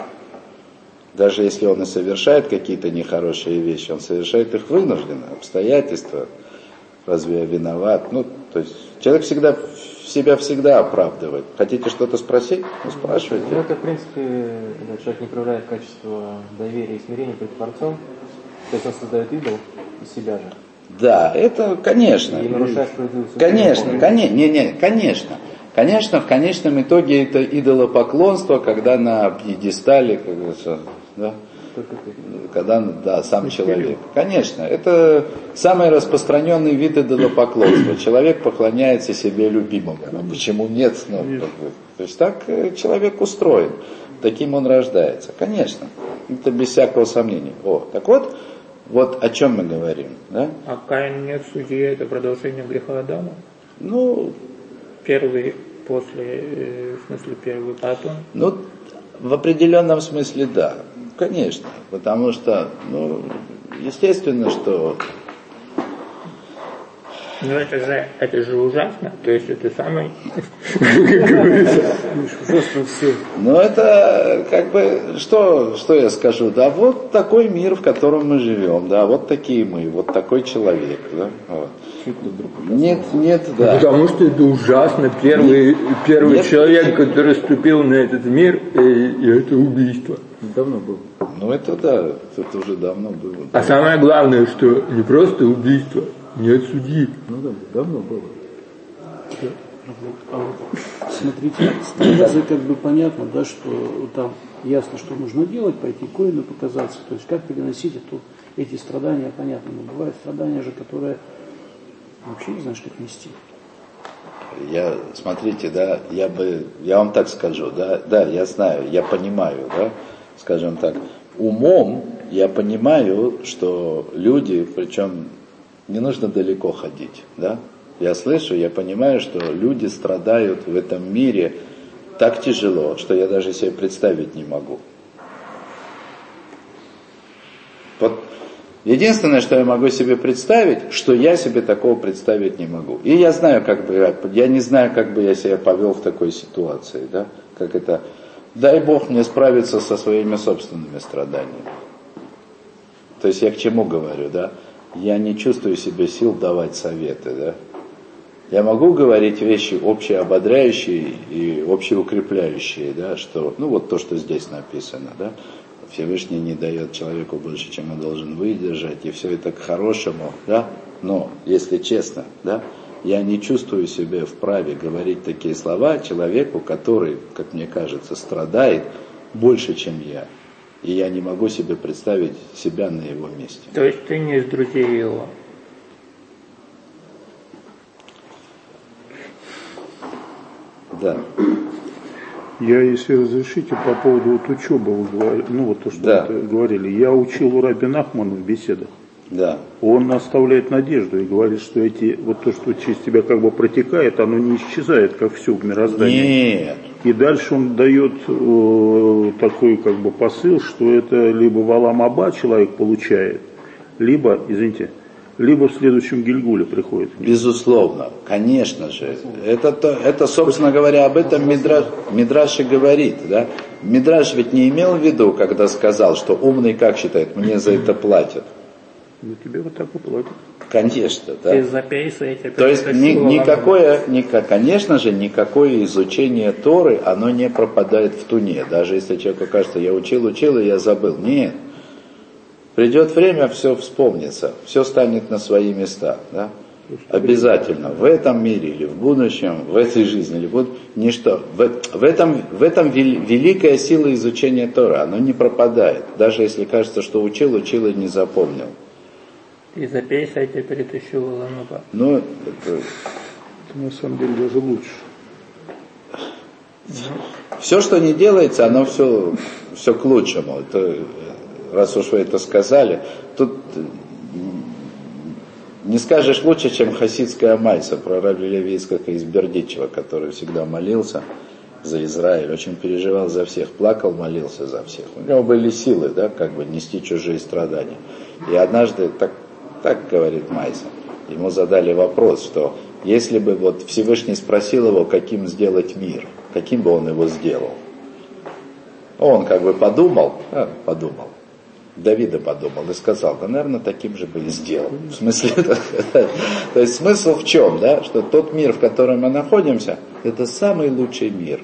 Даже если он и совершает какие-то нехорошие вещи, он совершает их вынужденно, обстоятельства. Разве я виноват? Ну, то есть человек всегда себя всегда оправдывает. Хотите что-то спросить? Ну, спрашивайте. Ну, это, в принципе, когда человек не проявляет качество доверия и смирения перед Творцом, то есть он создает идол, себя же. Да, это, конечно. И нарушать справедливость. Конечно, конечно, не, не, конечно. Конечно, в конечном итоге это идолопоклонство, когда на пьедестале, как говорится, да, когда, да, сам человек. Конечно, это самый распространенный вид идолопоклонства. Человек поклоняется себе любимому. А почему нет? Ну, то есть так э, человек устроен. Таким он рождается. Конечно. Это без всякого сомнения. О, так вот, вот о чем мы говорим, да? А Каин нет судьи, это продолжение греха Адама? Ну, первый после, э, в смысле первый потом? Ну, в определенном смысле да, конечно, потому что, ну, естественно, что ну это же, это же ужасно, то есть это самый, ужасно все. Ну это как бы, что, что я скажу, да, вот такой мир, в котором мы живем, да, вот такие мы, вот такой человек, да, вот. Нет, нет, да. Потому что это ужасно. Первый, первый нет, человек, нет. который ступил на этот мир, и, и это убийство. Давно было. Ну это да, это уже давно было. А самое главное, что не просто убийство, нет судьи. Ну да, давно было. Смотрите, стразы как бы понятно, да, что там ясно, что нужно делать, пойти коину показаться, то есть как переносить эту, эти страдания, понятно, но бывают страдания же, которые вообще не знаешь, как нести. Я, смотрите, да, я бы, я вам так скажу, да, да, я знаю, я понимаю, да, скажем так, умом я понимаю, что люди, причем не нужно далеко ходить. Да? Я слышу, я понимаю, что люди страдают в этом мире так тяжело, что я даже себе представить не могу. Вот единственное, что я могу себе представить, что я себе такого представить не могу. И я знаю, как бы, я не знаю, как бы я себя повел в такой ситуации, да, как это, дай Бог мне справиться со своими собственными страданиями. То есть я к чему говорю, да? Я не чувствую себе сил давать советы, да. Я могу говорить вещи общеободряющие и общеукрепляющие, да, что, ну вот то, что здесь написано, да, Всевышний не дает человеку больше, чем он должен выдержать, и все это к хорошему, да, но, если честно, да, я не чувствую себя вправе говорить такие слова человеку, который, как мне кажется, страдает больше, чем я. И я не могу себе представить себя на его месте. То есть ты не из друзей его? Да. Я, если разрешите, по поводу вот учебы, вы говорили, ну вот то, что да. вы говорили, я учил у Раби Нахмана в беседах. Да. Он оставляет надежду и говорит, что эти, вот то, что через тебя как бы протекает, оно не исчезает, как все в мироздании. Нет. И дальше он дает э, такой как бы посыл, что это либо валам аба человек получает, либо, извините, либо в следующем Гильгуле приходит. Безусловно, конечно же. Это, это собственно говоря, об этом Мидраш, Мидраш и говорит. Да? Мидраш ведь не имел в виду, когда сказал, что умный как считает, мне за это платят. Ну, тебе вот так и платят. Конечно, да. Ты записываете. То есть ни- никакое, ника- конечно же, никакое изучение Торы, оно не пропадает в туне. Даже если человеку кажется, я учил, учил, и я забыл. Нет. Придет время, все вспомнится, все станет на свои места. Да? Обязательно. В этом мире или в будущем, в этой жизни или вот ничто. В, в этом, в этом вел- великая сила изучения Тора. Оно не пропадает. Даже если кажется, что учил, учил и не запомнил. Ты записывайте перед еще Лануба. Ну, это, Это на самом деле даже лучше. Все, что не делается, оно все, все к лучшему. Это, раз уж вы это сказали, тут не скажешь лучше, чем хасидская майса про Раби Леви Ицхака из Бердичева, который всегда молился за Израиль, очень переживал за всех, плакал, молился за всех. У него были силы, да, как бы нести чужие страдания. И однажды, так, так говорит Майса, ему задали вопрос, что если бы вот Всевышний спросил его, каким сделать мир, каким бы он его сделал, он как бы подумал, а, подумал, Давида подумал и сказал, да, наверное, таким же бы и сделал. В смысле, то есть смысл в чем, да, что тот мир, в котором мы находимся, это самый лучший мир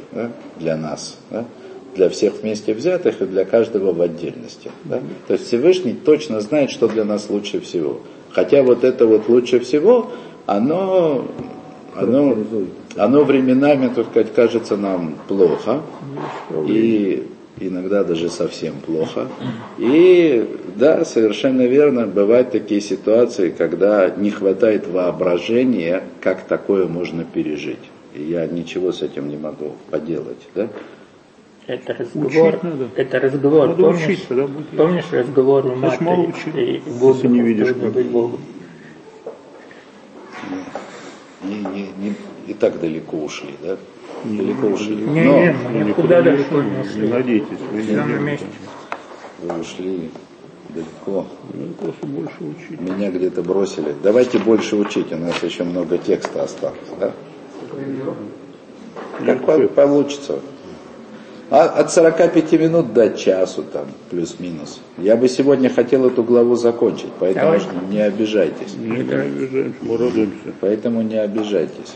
для нас, для всех вместе взятых и для каждого в отдельности. Да. То есть Всевышний точно знает, что для нас лучше всего. Хотя вот это вот лучше всего, оно, оно, оно временами, так сказать, кажется нам плохо. И иногда даже совсем плохо. И да, совершенно верно, бывают такие ситуации, когда не хватает воображения, как такое можно пережить. И я ничего с этим не могу поделать. Да? Это разговор. Учить надо. Это разговор. Надо помнишь, учить, тогда будет помнишь разговор у матери и если Богу, не видишь, как. быть Богу. Не, не, не, и так далеко ушли, да? Далеко ушли. Не, Но не, мы никуда далеко не Не ушли. надейтесь, вы не на месте. вы ушли далеко. Надо просто больше учить. Меня где-то бросили. Давайте больше учить, у нас еще много текста осталось. Да? Как по- получится. А от 45 минут до часу там, плюс-минус. Я бы сегодня хотел эту главу закончить, поэтому Давай. не обижайтесь. Не, обижаемся, радуемся. Поэтому не обижайтесь.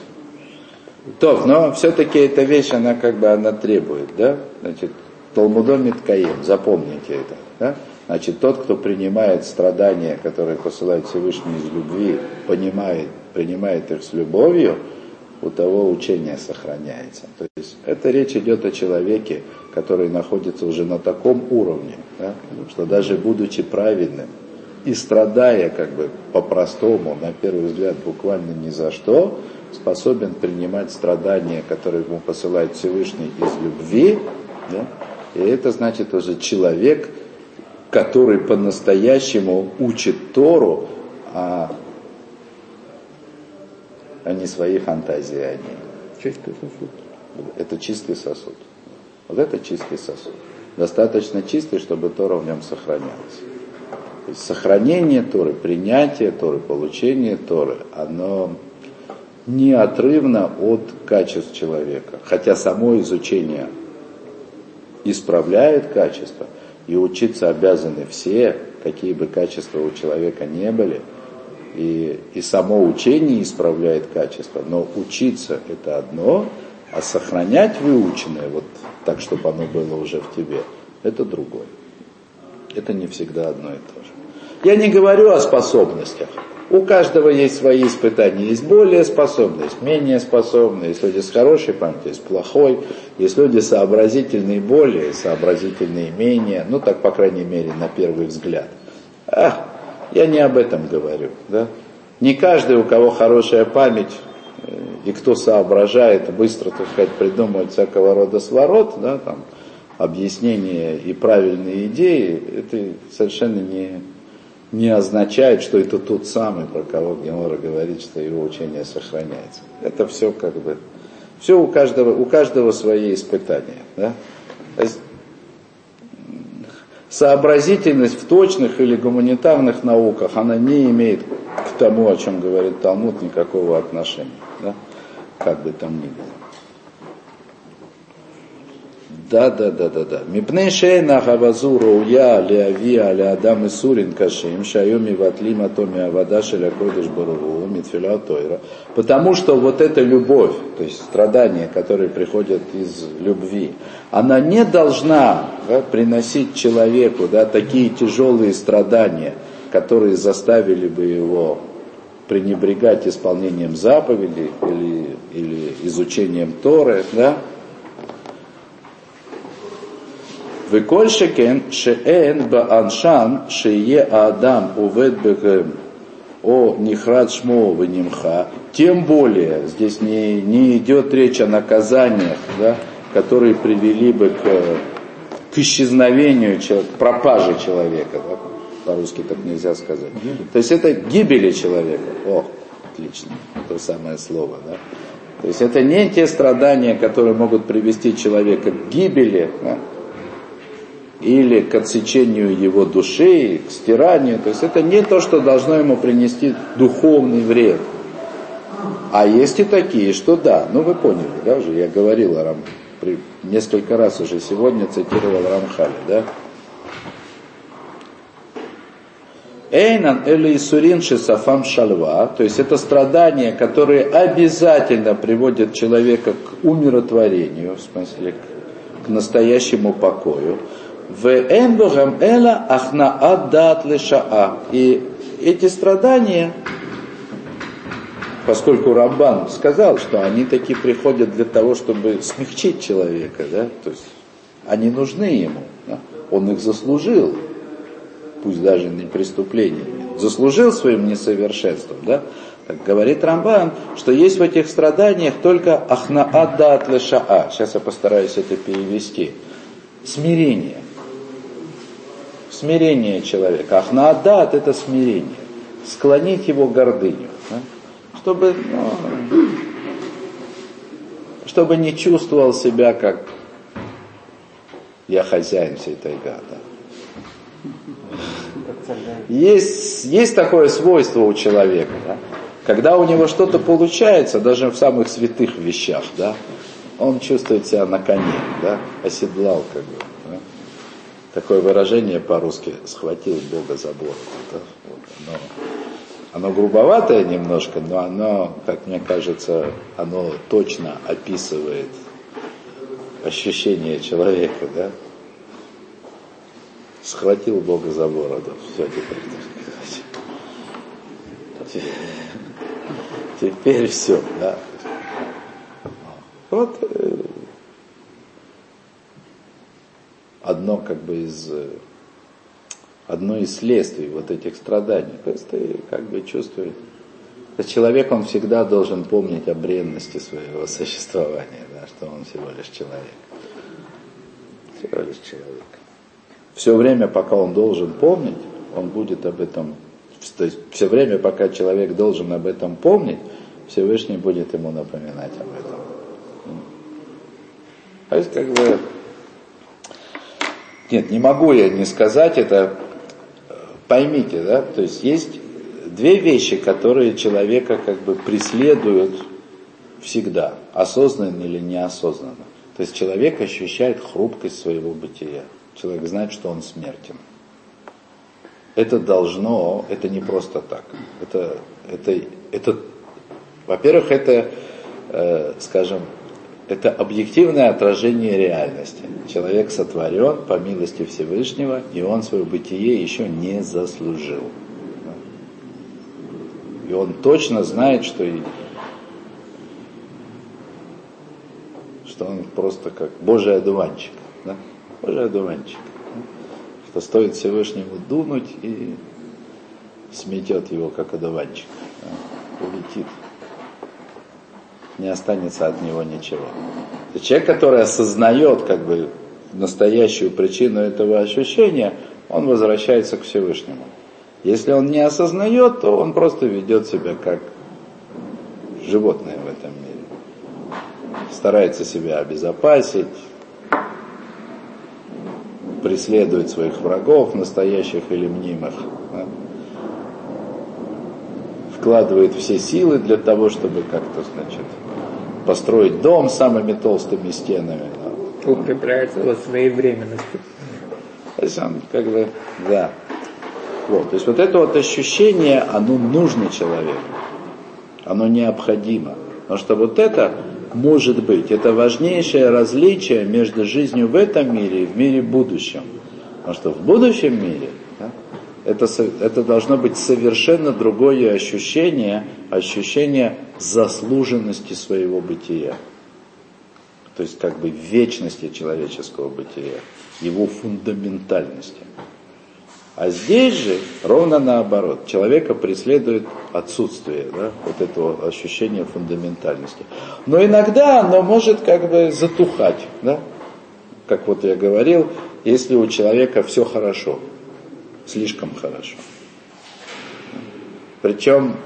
То, но все-таки эта вещь, она как бы, она требует, да? Значит, Талмудомит Каем, запомните это, да? Значит, тот, кто принимает страдания, которые посылает Всевышний из любви, понимает, принимает их с любовью, у того учение сохраняется. То есть это речь идет о человеке, который находится уже на таком уровне, да, что даже будучи праведным и страдая как бы по-простому, на первый взгляд, буквально ни за что, способен принимать страдания, которые ему посылает Всевышний из любви, да, и это значит уже человек, который по-настоящему учит Тору, а а не свои фантазии о ней. Чистый сосуд. Это чистый сосуд. Вот это чистый сосуд. Достаточно чистый, чтобы Тора в нем сохранялась. То есть сохранение Торы, принятие Торы, получение Торы, оно неотрывно от качеств человека. Хотя само изучение исправляет качество, и учиться обязаны все, какие бы качества у человека не были, и, и само учение исправляет качество, но учиться это одно, а сохранять выученное, вот так, чтобы оно было уже в тебе, это другое. Это не всегда одно и то же. Я не говорю о способностях. У каждого есть свои испытания. Есть более способные, есть менее способные. Есть люди с хорошей памятью, есть плохой. Есть люди сообразительные более, сообразительные менее. Ну, так, по крайней мере, на первый взгляд. Ах, я не об этом говорю. Да? Не каждый, у кого хорошая память, э, и кто соображает, быстро, так сказать, придумывает всякого рода сворот, да, там, объяснения и правильные идеи, это совершенно не, не означает, что это тот самый, про кого Гемора говорит, что его учение сохраняется. Это все как бы, все у каждого, у каждого свои испытания. Да? То есть, сообразительность в точных или гуманитарных науках, она не имеет к тому, о чем говорит Талмуд, никакого отношения. Да? Как бы там ни было. Да, да, да, да, да. Мипней шейна хавазу роуя леавия леадам и сурин кашим шайоми ватлима томи авада шеля койдыш баруву митфиля тойра. Потому что вот эта любовь, то есть страдания, которые приходят из любви, она не должна да, приносить человеку да, такие тяжелые страдания, которые заставили бы его пренебрегать исполнением заповедей или, или изучением Торы, да, Веколь шекен шеэн бааншан шее адам увед бэгэм о нихрад шмо внимха. Тем более, здесь не, не идет речь о наказаниях, да, которые привели бы к, к исчезновению, к пропаже человека. Да, по-русски так нельзя сказать. То есть это гибели человека. О, отлично, то самое слово. Да? То есть это не те страдания, которые могут привести человека к гибели, да? Или к отсечению его души, к стиранию. То есть это не то, что должно ему принести духовный вред. А есть и такие, что да, ну вы поняли, да, уже я говорил о Рам, несколько раз уже сегодня цитировал Рамхали, да. Эйнан или Исурин Шисафам Шальва, то есть это страдания, которые обязательно приводят человека к умиротворению, в смысле к настоящему покою. В эмбогам эла ахна аддат лешаа. И эти страдания, поскольку Раббан сказал, что они такие приходят для того, чтобы смягчить человека, да, то есть они нужны ему, да? он их заслужил, пусть даже не преступлениями, заслужил своим несовершенством, да, так говорит Рамбан, что есть в этих страданиях только ахнаадда от лешаа. Сейчас я постараюсь это перевести. Смирение смирение человека. Ахнаадат это смирение. Склонить его гордыню. Чтобы, ну, чтобы не чувствовал себя как я хозяин всей тайга. Да? Есть, есть такое свойство у человека, да? когда у него что-то получается, даже в самых святых вещах, да, он чувствует себя на коне, да, оседлал как бы такое выражение по-русски «схватил Бога за бороду». Да? Вот оно, оно грубоватое немножко, но оно, как мне кажется, оно точно описывает ощущение человека, да? Схватил Бога за бороду. Все, теперь, теперь, все, да. Вот э, одно как бы из одно из следствий вот этих страданий. То есть ты как бы чувствуешь, человек, он всегда должен помнить о бренности своего существования, да, что он всего лишь человек. Всего лишь человек. Все время, пока он должен помнить, он будет об этом, то есть все время, пока человек должен об этом помнить, Всевышний будет ему напоминать об этом. То есть как бы нет, не могу я не сказать это. Поймите, да, то есть есть две вещи, которые человека как бы преследуют всегда, осознанно или неосознанно. То есть человек ощущает хрупкость своего бытия. Человек знает, что он смертен. Это должно, это не просто так. Это, это, это во-первых, это, э, скажем, это объективное отражение реальности. Человек сотворен по милости Всевышнего, и он свое бытие еще не заслужил. И он точно знает, что, и, что он просто как Божий одуванчик. Да? Божий одуванчик. Да? Что стоит Всевышнему дунуть и сметет его как одуванчик. Да? Улетит не останется от него ничего. Человек, который осознает как бы настоящую причину этого ощущения, он возвращается к Всевышнему. Если он не осознает, то он просто ведет себя как животное в этом мире. Старается себя обезопасить, преследует своих врагов, настоящих или мнимых. Да? Вкладывает все силы для того, чтобы как-то, значит, построить дом с самыми толстыми стенами, Укрепляется вот своевременностью. То есть он как бы, да. Вот, то есть вот это вот ощущение, оно нужно человеку. Оно необходимо. Потому что вот это может быть, это важнейшее различие между жизнью в этом мире и в мире будущем. Потому что в будущем мире это, это должно быть совершенно другое ощущение, ощущение заслуженности своего бытия. То есть как бы вечности человеческого бытия, его фундаментальности. А здесь же ровно наоборот. Человека преследует отсутствие да, вот этого ощущения фундаментальности. Но иногда оно может как бы затухать. Да? Как вот я говорил, если у человека все хорошо, слишком хорошо. Причем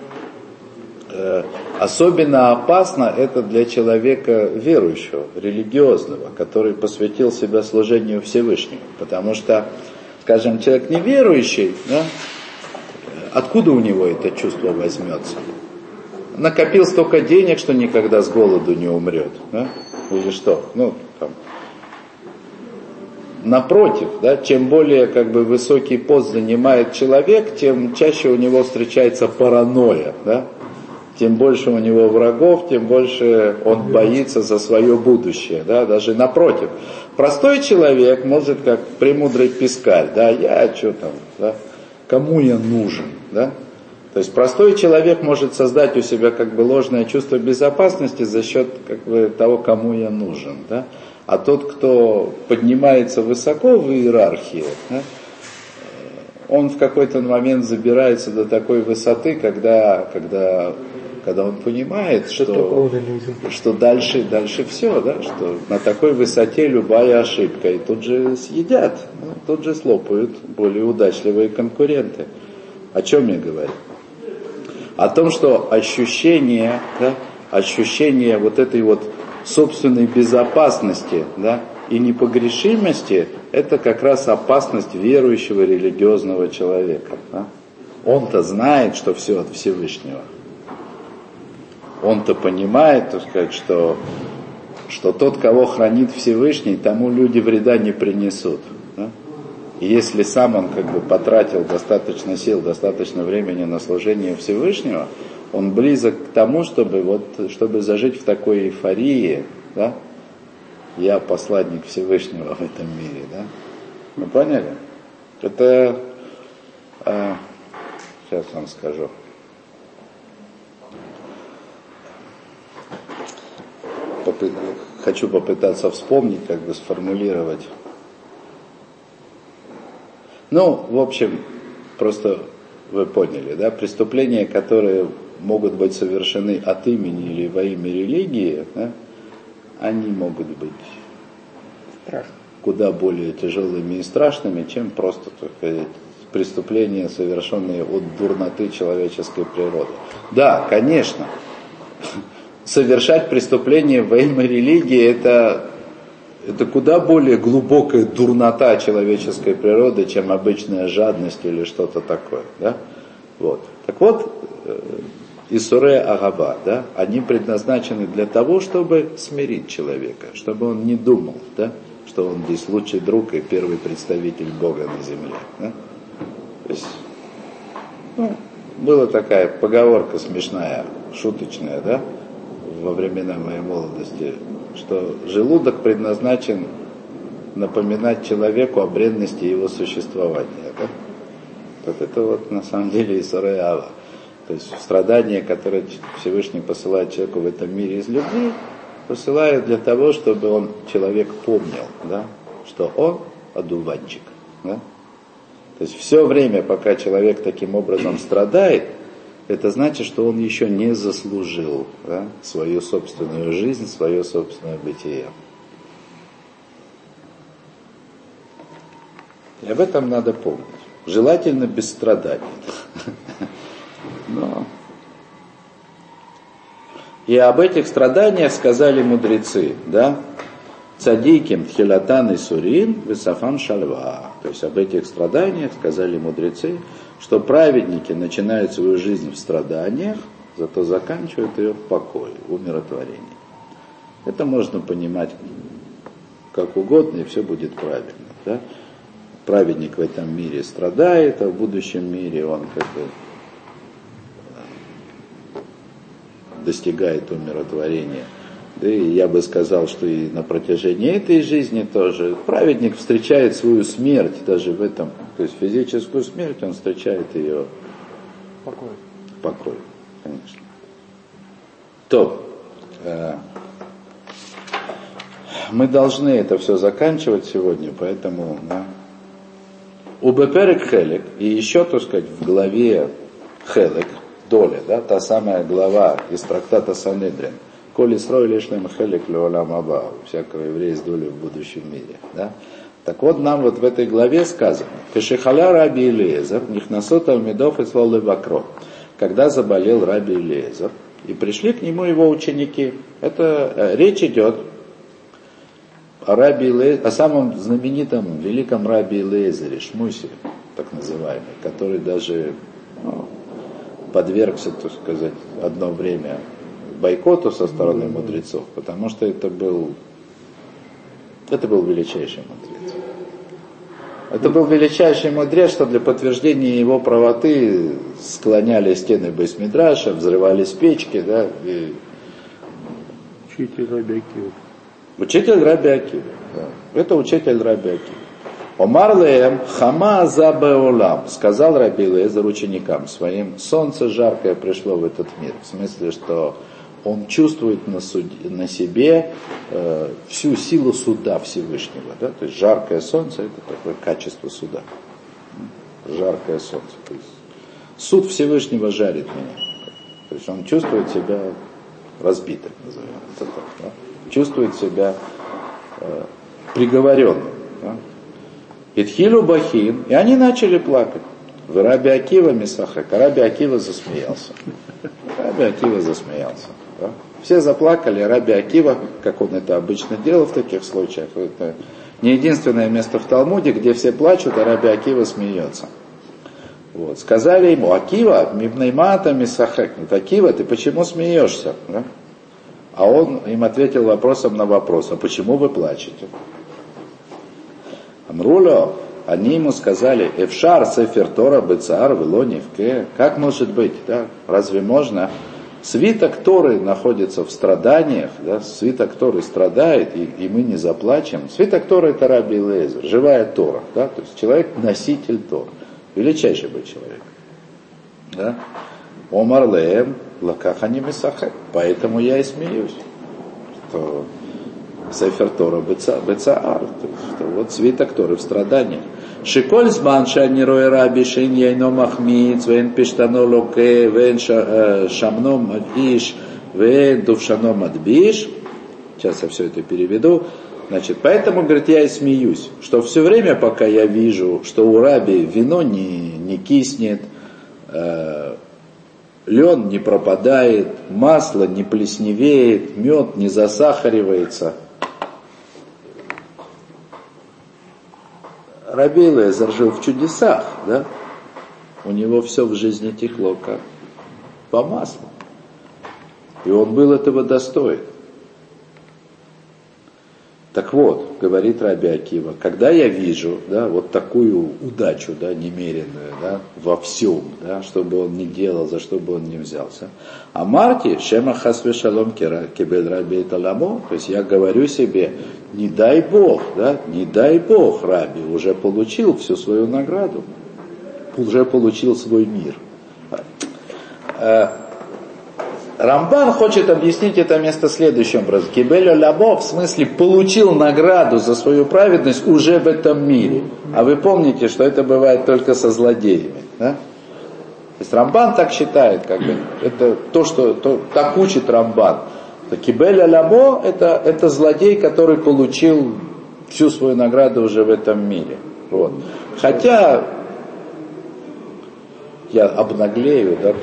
э, особенно опасно это для человека верующего, религиозного, который посвятил себя служению Всевышнему. Потому что скажем, человек неверующий, да, откуда у него это чувство возьмется? Накопил столько денег, что никогда с голоду не умрет. Да? Или что? Ну, там. Напротив, да, чем более как бы, высокий пост занимает человек, тем чаще у него встречается паранойя. Да? Тем больше у него врагов, тем больше он боится за свое будущее. Да? Даже напротив. Простой человек может, как премудрый пескарь, да, я что там, да, кому я нужен, да. То есть простой человек может создать у себя как бы ложное чувство безопасности за счет как бы, того, кому я нужен. Да? А тот, кто поднимается высоко в иерархии, да, он в какой-то момент забирается до такой высоты, когда, когда когда он понимает, что, что, дальше, дальше все, да, что на такой высоте любая ошибка, и тут же съедят, тут же слопают более удачливые конкуренты. О чем я говорю? О том, что ощущение, да, ощущение вот этой вот собственной безопасности, да, и непогрешимости, это как раз опасность верующего религиозного человека. Да? Он-то знает, что все от Всевышнего он-то понимает, так сказать, что, что тот, кого хранит Всевышний, тому люди вреда не принесут. Да? И если сам он как бы потратил достаточно сил, достаточно времени на служение Всевышнего, он близок к тому, чтобы, вот, чтобы зажить в такой эйфории, да? я посланник Всевышнего в этом мире. Да? Вы поняли? Это, а, сейчас вам скажу. попы... хочу попытаться вспомнить, как бы сформулировать. Ну, в общем, просто вы поняли, да, преступления, которые могут быть совершены от имени или во имя религии, да, они могут быть Страшно. куда более тяжелыми и страшными, чем просто так сказать, преступления, совершенные от дурноты человеческой природы. Да, конечно, совершать преступление во имя религии это, это куда более глубокая дурнота человеческой природы, чем обычная жадность или что-то такое. Да? Вот. Так вот, э, Исуре Агаба, да, они предназначены для того, чтобы смирить человека, чтобы он не думал, да, что он здесь лучший друг и первый представитель Бога на земле. Да? То есть, ну, была такая поговорка смешная, шуточная, да, во времена моей молодости, что желудок предназначен напоминать человеку о бренности его существования. Да? Вот это вот на самом деле Исареава. То есть страдания, которые Всевышний посылает человеку в этом мире из любви, посылает для того, чтобы он, человек помнил, да, что он одуванчик. Да? То есть все время, пока человек таким образом страдает, это значит, что он еще не заслужил да, свою собственную жизнь, свое собственное бытие. И об этом надо помнить. Желательно без страданий. Но... И об этих страданиях сказали мудрецы, да? Цадиким Тхилатан и Сурин Висафан Шальва. То есть об этих страданиях сказали мудрецы, что праведники начинают свою жизнь в страданиях, зато заканчивают ее в покое, в умиротворении. Это можно понимать как угодно, и все будет правильно. Да? Праведник в этом мире страдает, а в будущем мире он как бы достигает умиротворения. Да и я бы сказал, что и на протяжении этой жизни тоже праведник встречает свою смерть даже в этом, то есть физическую смерть он встречает ее Покой. покой, конечно. То, э, мы должны это все заканчивать сегодня, поэтому да. у Беперек Хелек, и еще, так сказать, в главе Хелек, доля, да, та самая глава из трактата Санедрин, Коли срой лишь хелек леолам аба, у всякого еврея есть доля в будущем мире. Да? Так вот, нам вот в этой главе сказано, Кашихаля Раби Илезер, Нихнасот Алмедов и Слолы Бакро, когда заболел Раби Илезер, и пришли к нему его ученики. Это э, речь идет о, Раби Иле, о самом знаменитом великом Раби Илезере, Шмусе, так называемый, который даже ну, подвергся, так сказать, одно время бойкоту со стороны мудрецов, потому что это был, это был величайший мудрец. Это был величайший мудрец, что для подтверждения его правоты склоняли стены Байсмидраша, взрывались печки, да, и... Учитель Раби Акива. Учитель Раби Акива. Да. Это учитель Раби Акива. Омар Леем Хама Забеолам, сказал Раби Лезер ученикам своим, солнце жаркое пришло в этот мир. В смысле, что он чувствует на, суд, на себе э, всю силу суда Всевышнего. Да? То есть жаркое солнце это такое качество суда. Жаркое солнце. То есть суд Всевышнего жарит меня. То есть он чувствует себя разбитым, назовем это так. Да? Чувствует себя э, приговоренным. Да? Итхилу Бахим, и они начали плакать. В Раби Акива Мисахак, а Раби Акива засмеялся. Раби Акива засмеялся. Да? Все заплакали, Раби Акива, как он это обычно делал в таких случаях, это не единственное место в Талмуде, где все плачут, а Раби Акива смеется. Вот. Сказали ему, Акива, мибнеймата мисахек, Акива, ты почему смеешься? Да? А он им ответил вопросом на вопрос, а почему вы плачете? Амруло, они ему сказали, Эфшар, Сефер Тора, Бецар, Велонивке, как может быть, да? разве можно Свиток Торы находится в страданиях, да, свиток Торы страдает, и, и мы не заплачем. Свиток Торы это Раби Лезер, живая Тора, да, то есть человек носитель Тора, величайший был человек. Да? Омар Леем, Лакахани Месахек, поэтому я и смеюсь, что Сефер Тора Бецаар, то есть, вот свиток Торы в страданиях. Шиколь зман шани рой раби шин яйно махмиц, вен пиштано локе, вен э, шамно мадиш, вен дувшано мадбиш. Сейчас я все это переведу. Значит, поэтому, говорит, я и смеюсь, что все время, пока я вижу, что у раби вино не, не киснет, э, лен не пропадает, масло не плесневеет, мед не засахаривается – Раби Лезер в чудесах, да? У него все в жизни текло как по маслу. И он был этого достоин. Так вот, говорит Раби Акива, когда я вижу да, вот такую удачу да, немеренную да, во всем, да, что бы он ни делал, за что бы он ни взялся, а Марти, Шема Хасве Шалом Кебель Раби Таламо, то есть я говорю себе, не дай Бог, да, не дай Бог, Раби уже получил всю свою награду, уже получил свой мир. Рамбан хочет объяснить это место следующим образом. Кибелю Лабо в смысле получил награду за свою праведность уже в этом мире. А вы помните, что это бывает только со злодеями. Да? То есть Рамбан так считает, как бы, это то, что то, так учит Рамбан. Кибеля Лабо это, это злодей, который получил всю свою награду уже в этом мире. Вот. Хотя я обнаглею, да,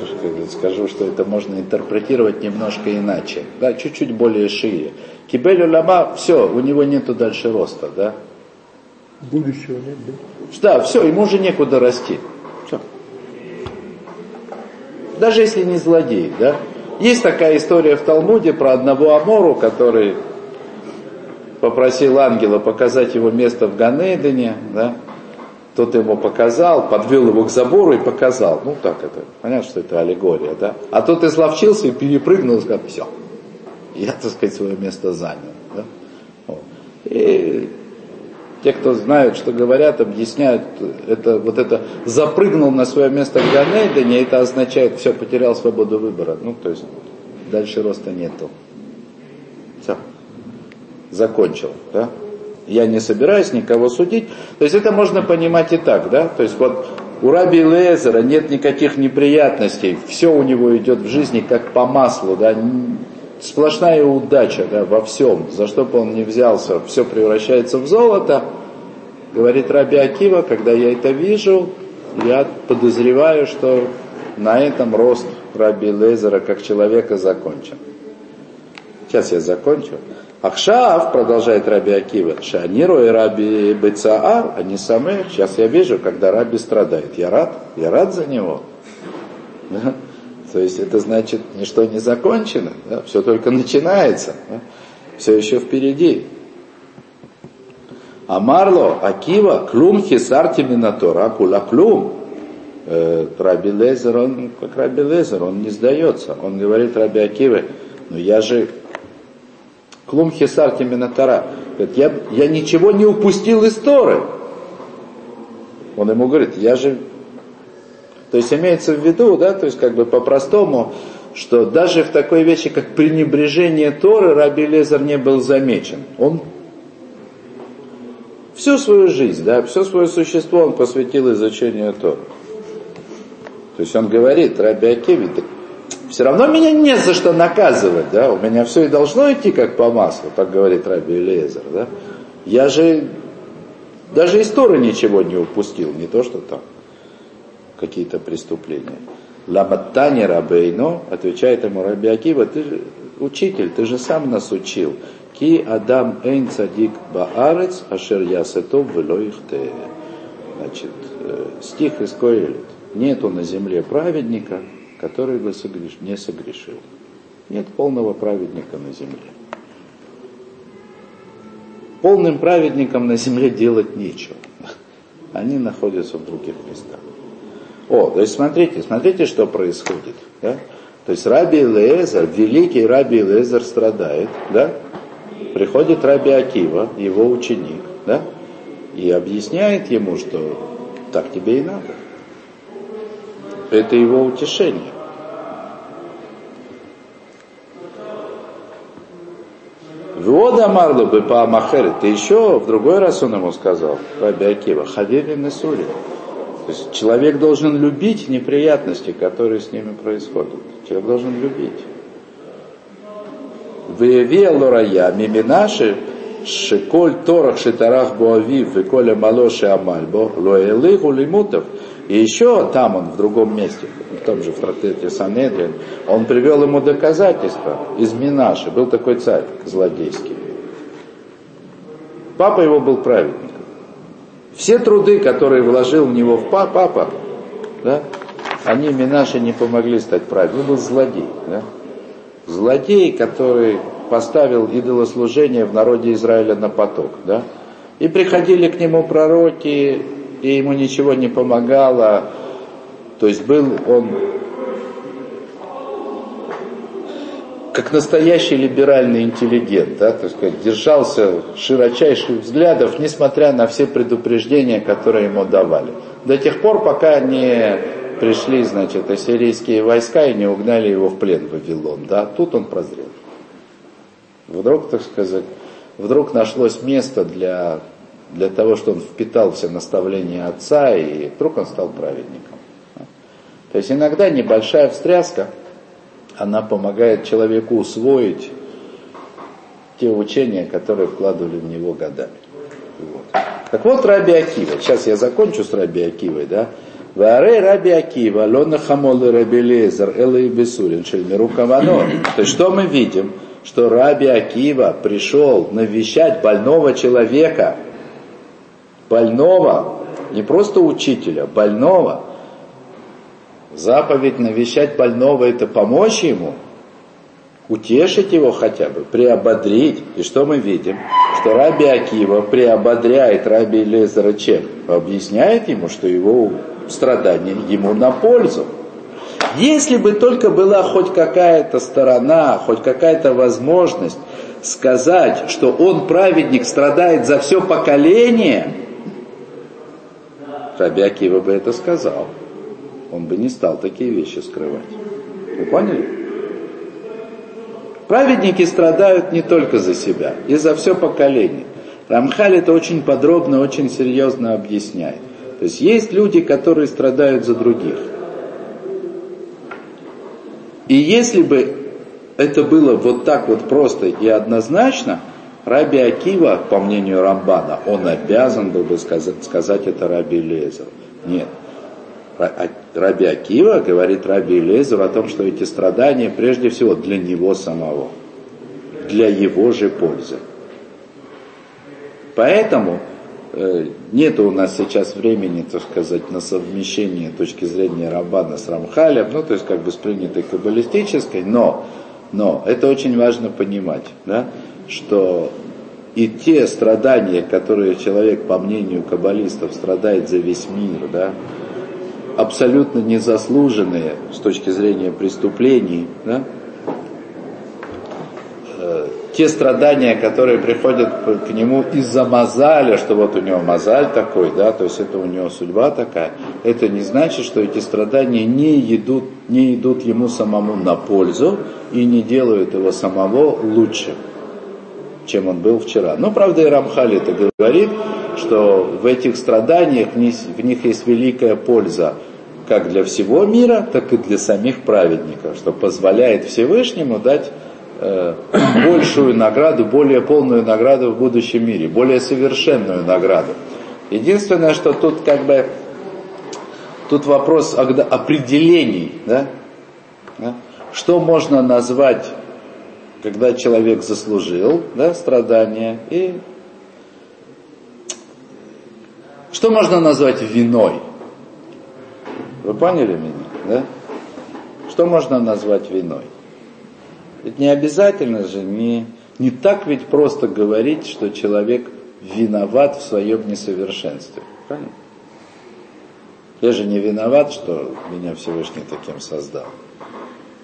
скажу, что это можно интерпретировать немножко иначе, да, чуть-чуть более шире. Кибель Лама, все, у него нету дальше роста, да. Будущего нет, да? Да, все, ему уже некуда расти. Все. Даже если не злодей, да. Есть такая история в Талмуде про одного Амору, который попросил ангела показать его место в Ганедене, да, тот ему показал, подвел его к забору и показал. Ну так это, понятно, что это аллегория, да. А тот изловчился и перепрыгнул и сказал, все, я, так сказать, свое место занял. Да? Вот. И те, кто знают, что говорят, объясняют, это, вот это запрыгнул на свое место в Ганейдене, это означает, все, потерял свободу выбора. Ну, то есть, дальше роста нету. Все. Закончил, да? Я не собираюсь никого судить. То есть это можно понимать и так, да? То есть вот у Раби Лезера нет никаких неприятностей, все у него идет в жизни как по маслу, да? Сплошная удача да, во всем, за что бы он ни взялся, все превращается в золото. Говорит Раби Акива, когда я это вижу, я подозреваю, что на этом рост Раби Лезера как человека закончен. Сейчас я закончу. Ахшав, продолжает Раби Акива, Шаниру и Раби Бецаар, они самые, сейчас я вижу, когда Раби страдает. Я рад, я рад за него. То есть это значит, ничто не закончено, да? все только начинается, да? все еще впереди. Амарло, Акива, клум хисарти минатора, акула клум. Э, Раби Лезер, он как Раби Лезер, он не сдается. Он говорит Раби Акиве, ну я же Клум хисарти минатара. Говорит, я, я ничего не упустил из Торы. Он ему говорит, я же... То есть имеется в виду, да, то есть как бы по-простому, что даже в такой вещи, как пренебрежение Торы, Раби Лезер не был замечен. Он всю свою жизнь, да, все свое существо он посвятил изучению Торы. То есть он говорит, Раби Акиви, все равно меня не за что наказывать, да, у меня все и должно идти как по маслу, так говорит Раби Элиезер, да. Я же даже истории ничего не упустил, не то что там какие-то преступления. Ламаттани Рабейно, отвечает ему Раби Акива, ты же учитель, ты же сам нас учил. Ки Адам Эйн Цадик Баарец Ашер Ясетов Велоихте. Значит, э, стих из Коэлит. Нету на земле праведника, который бы согреш... не согрешил. Нет полного праведника на земле. Полным праведникам на земле делать нечего. Они находятся в других местах. О, то есть смотрите, смотрите, что происходит. Да? То есть Раби Лезер, великий Раби Лезер страдает, да? Приходит Раби Акива, его ученик, да? И объясняет ему, что так тебе и надо. Это его утешение. Вода Марлу бы по Амахере. Ты еще в другой раз он ему сказал, Раби Акива, Хавири Несури. То есть человек должен любить неприятности, которые с ними происходят. Человек должен любить. Выяви лорая миминаши шиколь торах шитарах буавив и коля малоши амальбо лоэлыгу лимутов. И еще там он, в другом месте, в том же в трактате Санедрин, он привел ему доказательства из Минаши. Был такой царь злодейский. Папа его был праведником. Все труды, которые вложил в него папа, да, они Минаше не помогли стать праведником. Он был злодей. Да? Злодей, который поставил идолослужение в народе Израиля на поток. Да? И приходили к нему пророки, и ему ничего не помогало. То есть был он как настоящий либеральный интеллигент, да, так сказать, держался широчайших взглядов, несмотря на все предупреждения, которые ему давали. До тех пор, пока не пришли, значит, ассирийские войска и не угнали его в плен в Вавилон. Да, тут он прозрел. Вдруг, так сказать, вдруг нашлось место для для того, чтобы он впитал все наставления отца, и вдруг он стал праведником. То есть иногда небольшая встряска, она помогает человеку усвоить те учения, которые вкладывали в него годами. Вот. Так вот, Раби Акива, сейчас я закончу с Раби Акивой, да, Варе Раби Акива, Лона Хамолы Раби Лезер, Элла Бесурин, Шельмиру Кавано. То есть что мы видим? Что Раби Акива пришел навещать больного человека, больного, не просто учителя, больного. Заповедь навещать больного это помочь ему, утешить его хотя бы, приободрить. И что мы видим? что Раби Акива приободряет Раби Лезера чем? Объясняет ему, что его страдания ему на пользу. Если бы только была хоть какая-то сторона, хоть какая-то возможность сказать, что он, праведник, страдает за все поколение, Раби Акива бы это сказал. Он бы не стал такие вещи скрывать. Вы поняли? Праведники страдают не только за себя, и за все поколение. Рамхаль это очень подробно, очень серьезно объясняет. То есть есть люди, которые страдают за других. И если бы это было вот так вот просто и однозначно, Раби Акива, по мнению Рамбана, он обязан был бы сказать, сказать это Раби Лезер. Нет. А, Раби Акива говорит Раби Лезер о том, что эти страдания прежде всего для него самого, для его же пользы. Поэтому э, нет у нас сейчас времени, так сказать, на совмещение точки зрения Рамбана с Рамхалем, ну, то есть как бы с принятой каббалистической, но, но это очень важно понимать, да, что и те страдания, которые человек, по мнению каббалистов, страдает за весь мир, да, абсолютно незаслуженные с точки зрения преступлений, да, э, те страдания, которые приходят к нему из-за мозаля, что вот у него мозаль такой, да, то есть это у него судьба такая, это не значит, что эти страдания не идут, не идут ему самому на пользу и не делают его самого лучше чем он был вчера. Но, правда, и Рамхали это говорит, что в этих страданиях в них есть великая польза как для всего мира, так и для самих праведников, что позволяет Всевышнему дать э, большую награду, более полную награду в будущем мире, более совершенную награду. Единственное, что тут как бы тут вопрос определений, да? Что можно назвать когда человек заслужил да, страдания. И что можно назвать виной? Вы поняли меня? Да? Что можно назвать виной? Ведь не обязательно же, не, не так ведь просто говорить, что человек виноват в своем несовершенстве. Правильно? Я же не виноват, что меня Всевышний таким создал.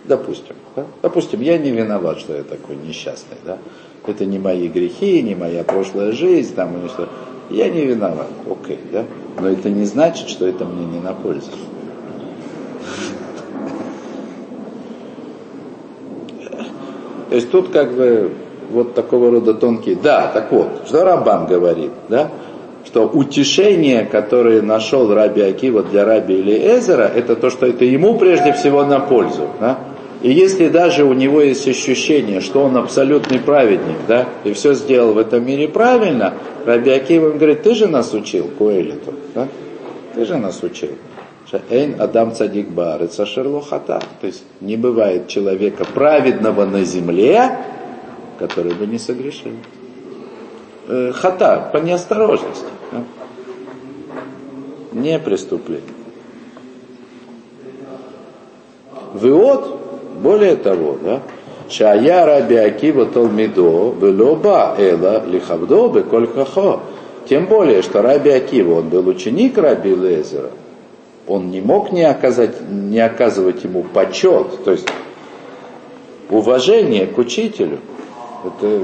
Допустим. Да? Допустим, я не виноват, что я такой несчастный. Да? Это не мои грехи, не моя прошлая жизнь, там, или что. Я не виноват, окей, да? Но это не значит, что это мне не на пользу. То есть тут как бы вот такого рода тонкие. Да, так вот, что Рабан говорит, да? что утешение, которое нашел Раби Акива для Раби Элиэзера, это то, что это ему прежде всего на пользу. Да? И если даже у него есть ощущение, что он абсолютный праведник, да, и все сделал в этом мире правильно, Раби Акива говорит, ты же нас учил, Коэлиту, да? Ты же нас учил. Эйн Адам Цадик Барыца Шерлохата. То есть не бывает человека праведного на земле, который бы не согрешил. Э, хата, по неосторожности. Да? Не преступление. Вывод более того, да, Шая Раби Акива Талмидо Велоба Эла Лихавдо Беколь Хахо. Тем более, что Раби Акива, он был ученик Раби Лезера, он не мог не, оказать, не оказывать ему почет, то есть уважение к учителю. Это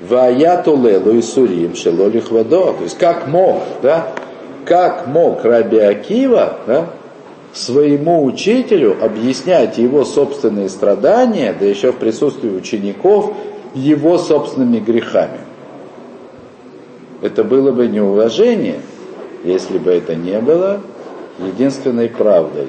Ваяту лелу и сурим шелолих водо. То есть как мог, да? Как мог Раби Акива, да? Своему учителю объяснять его собственные страдания, да еще в присутствии учеников, его собственными грехами. Это было бы неуважение, если бы это не было единственной правдой.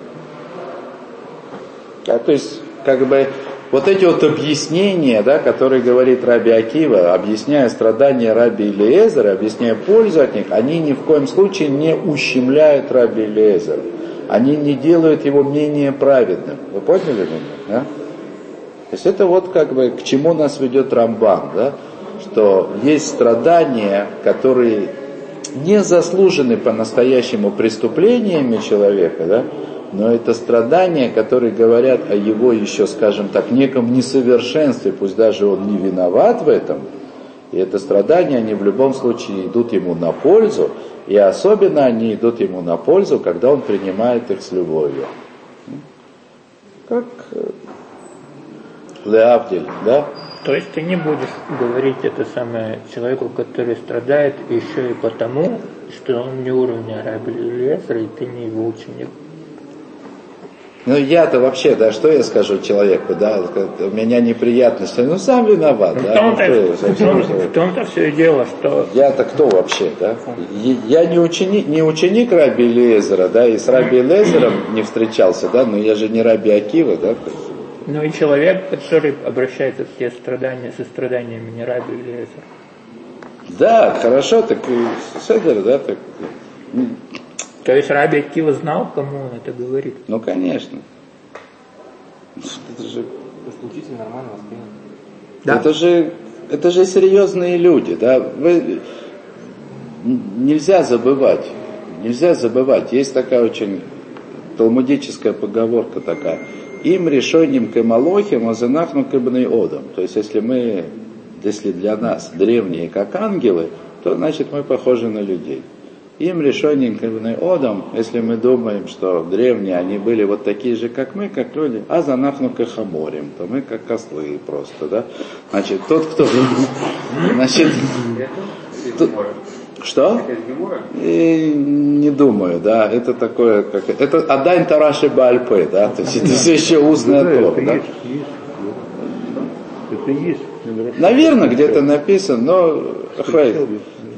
Да, то есть, как бы, вот эти вот объяснения, да, которые говорит Раби Акива, объясняя страдания Раби Илиезера, объясняя пользу от них, они ни в коем случае не ущемляют Раби Илиезера они не делают его менее праведным. Вы поняли меня? Да? То есть это вот как бы к чему нас ведет Рамбан, да? что есть страдания, которые не заслужены по-настоящему преступлениями человека, да? но это страдания, которые говорят о его еще, скажем так, неком несовершенстве, пусть даже он не виноват в этом, и это страдания, они в любом случае идут ему на пользу, и особенно они идут ему на пользу, когда он принимает их с любовью. Как э, Леавдиль, да? То есть ты не будешь говорить это самое человеку, который страдает еще и потому, что он не уровня раби и ты не его ученик. Ну я-то вообще, да, что я скажу человеку, да, у меня неприятности, ну сам виноват, Ну, да. в том-то, ну, в том- в том-то все и дело, что Я-то кто вообще, да? Я не ученик, не ученик Раби Лезера, да, и с Раби Лезером не встречался, да, но я же не Раби Акива, да. ну и человек, который обращается в те страдания со страданиями не раби Лесер. Да, хорошо, так и Седер, да, так, То есть Раби Акива знал, кому он это говорит. ну конечно. Это же учитель нормально воспринял. Да. Это же, это же серьезные люди, да. Вы, нельзя забывать, нельзя забывать. Есть такая очень талмудическая поговорка такая. Им решением кемалохим, а занахну кабной одам. То есть, если мы, если для нас древние как ангелы, то значит мы похожи на людей. Им решением кабной одам, если мы думаем, что древние, они были вот такие же, как мы, как люди, а занахну кахаморим, то мы как ослы просто, да. Значит, тот, кто... Значит, тут- что? И не думаю, да, это такое, как это Адайн Тараши Бальпе, да, то есть это все еще устная Тора, это да. есть, есть. Это есть. Наверное, где-то написано, но хватит.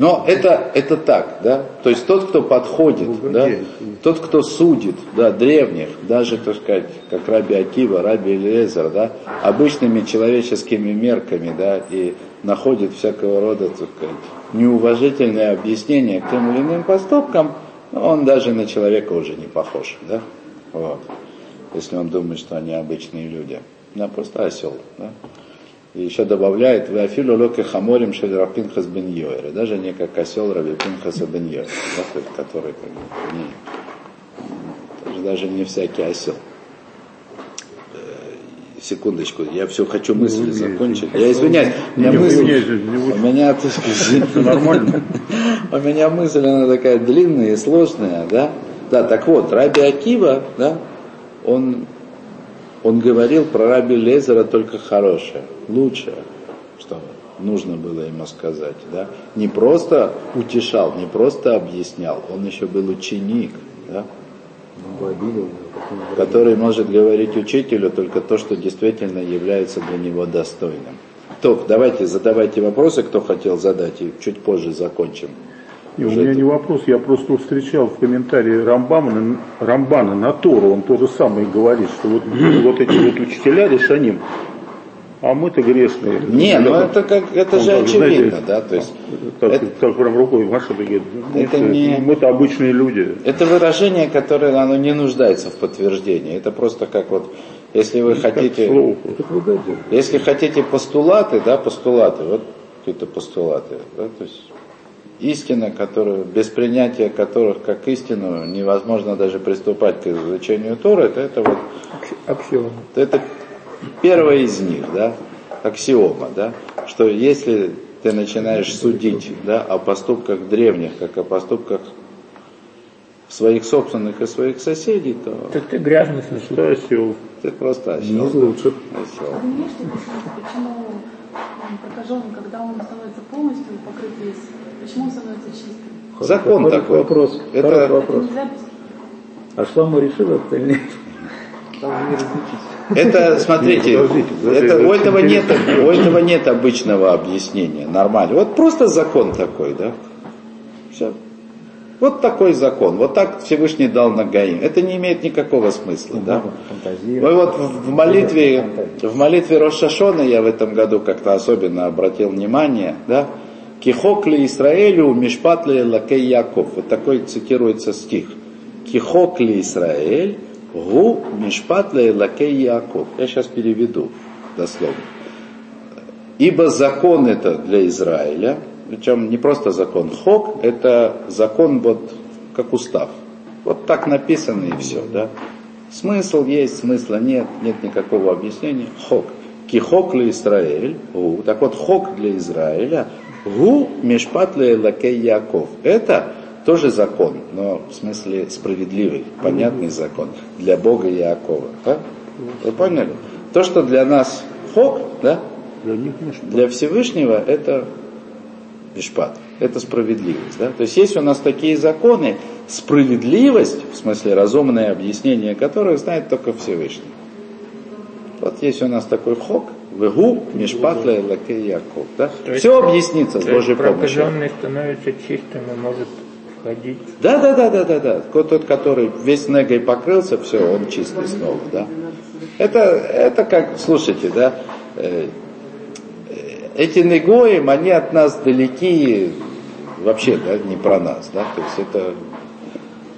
Но это, это так, да. То есть тот, кто подходит, да, тот, кто судит, да, древних, даже, так сказать, как Раби Акива, Раби Элиезер, да, обычными человеческими мерками, да, и находит всякого рода, так сказать, неуважительное объяснение к тем или иным поступкам, он даже на человека уже не похож, да. Вот. Если он думает, что они обычные люди. Да, просто осел, да. И еще добавляет, вы афилу локе хаморим шель Рапинхас бен Йоэр. И Даже не как осел Раби Пинхаса бен да, есть который как бы, не, тоже даже не всякий осел. Э, Секундочку, я все хочу мысль Ну, закончить. Я извиняюсь, у меня Не, мысль, не у меня, так сказать, Все нормально. у меня мысль, она такая длинная и сложная, да? Да, так вот, Раби Акива, да, он, он говорил про Раби Лезера только хорошее, лучшее, что нужно было ему сказать, да? Не просто утешал, не просто объяснял, он еще был ученик, да? который может говорить учителю только то, что действительно является для него достойным. То, давайте, задавайте вопросы, кто хотел задать, и чуть позже закончим. И у меня не вопрос, я просто встречал в комментарии Рамбана, Рамбана на Тору, он то же самое говорит, что вот, вот эти вот учителя решаним, а мы-то грешные. Не, ну это как это Он же так, очевидно, знаете, да, то есть Так, это, так прям рукой машет и говорит, ну, Это не- мы-то обычные люди. это выражение, которое оно не нуждается в подтверждении. Это просто как вот, если вы Как хотите, слово. если хотите постулаты, да, постулаты, вот какие-то постулаты, да, то есть истина, которую, без принятия которых как истину невозможно даже приступать к изучению Торы, это, это вот Аксиома. это первая из них, да, аксиома, да, что если ты начинаешь судить, да, о поступках древних, как о поступках своих собственных и своих соседей, то Так ты грязный сосуд. Что осел? ты просто осел. лучше. Осел. Вы не можете объяснить, почему прокаженный, когда он становится полностью покрыт весь, почему он становится чистым? Закон Хороший такой. Вопрос. Это- Хороший вопрос. А Шламу решил это или нет? Это, смотрите, Подождите, подождите, это, у, это этого нет, у этого нет обычного объяснения, нормально. Вот просто закон такой, да. Все. Вот такой закон, вот так Всевышний дал Нагаим. Это не имеет никакого смысла, да. Мы вот в в молитве, в молитве Рошашона я в этом году как-то особенно обратил внимание, да. Кихок ли Израилю, мишпат ли лакей Яков. Вот такой цитируется стих. Кихок ли Израиль, гу мишпат ли лакей Яков. Я сейчас переведу дословно. Ибо закон это для Израиля, причем не просто закон хок, это закон вот как устав. Вот так написано и все, да. Смысл есть, смысла нет, нет никакого объяснения. Хок. Кихок для Израиль. Так вот, хок для Израиля. Гу мешпат лакей Яков. Это тоже закон, но в смысле справедливый, понятный закон для Бога Якова. Да? Вы поняли? То, что для нас хок, да? Для них мешпат. Для Всевышнего это мишпат, это справедливость. Да? То есть есть у нас такие законы, справедливость, в смысле разумное объяснение которых знает только Всевышний. Вот есть у нас такой хок, вегу, мишпат лакей Яков. Да? Все объяснится с Божьей помощью. прокаженный становится чистым и может ходить. Да, да, да, да, да, да. Тот, который весь негой покрылся, все, он чистый снова, да. Это, это как, слушайте, да, э, э, эти негоим, они от нас далеки вообще, да, не про нас, да, то есть это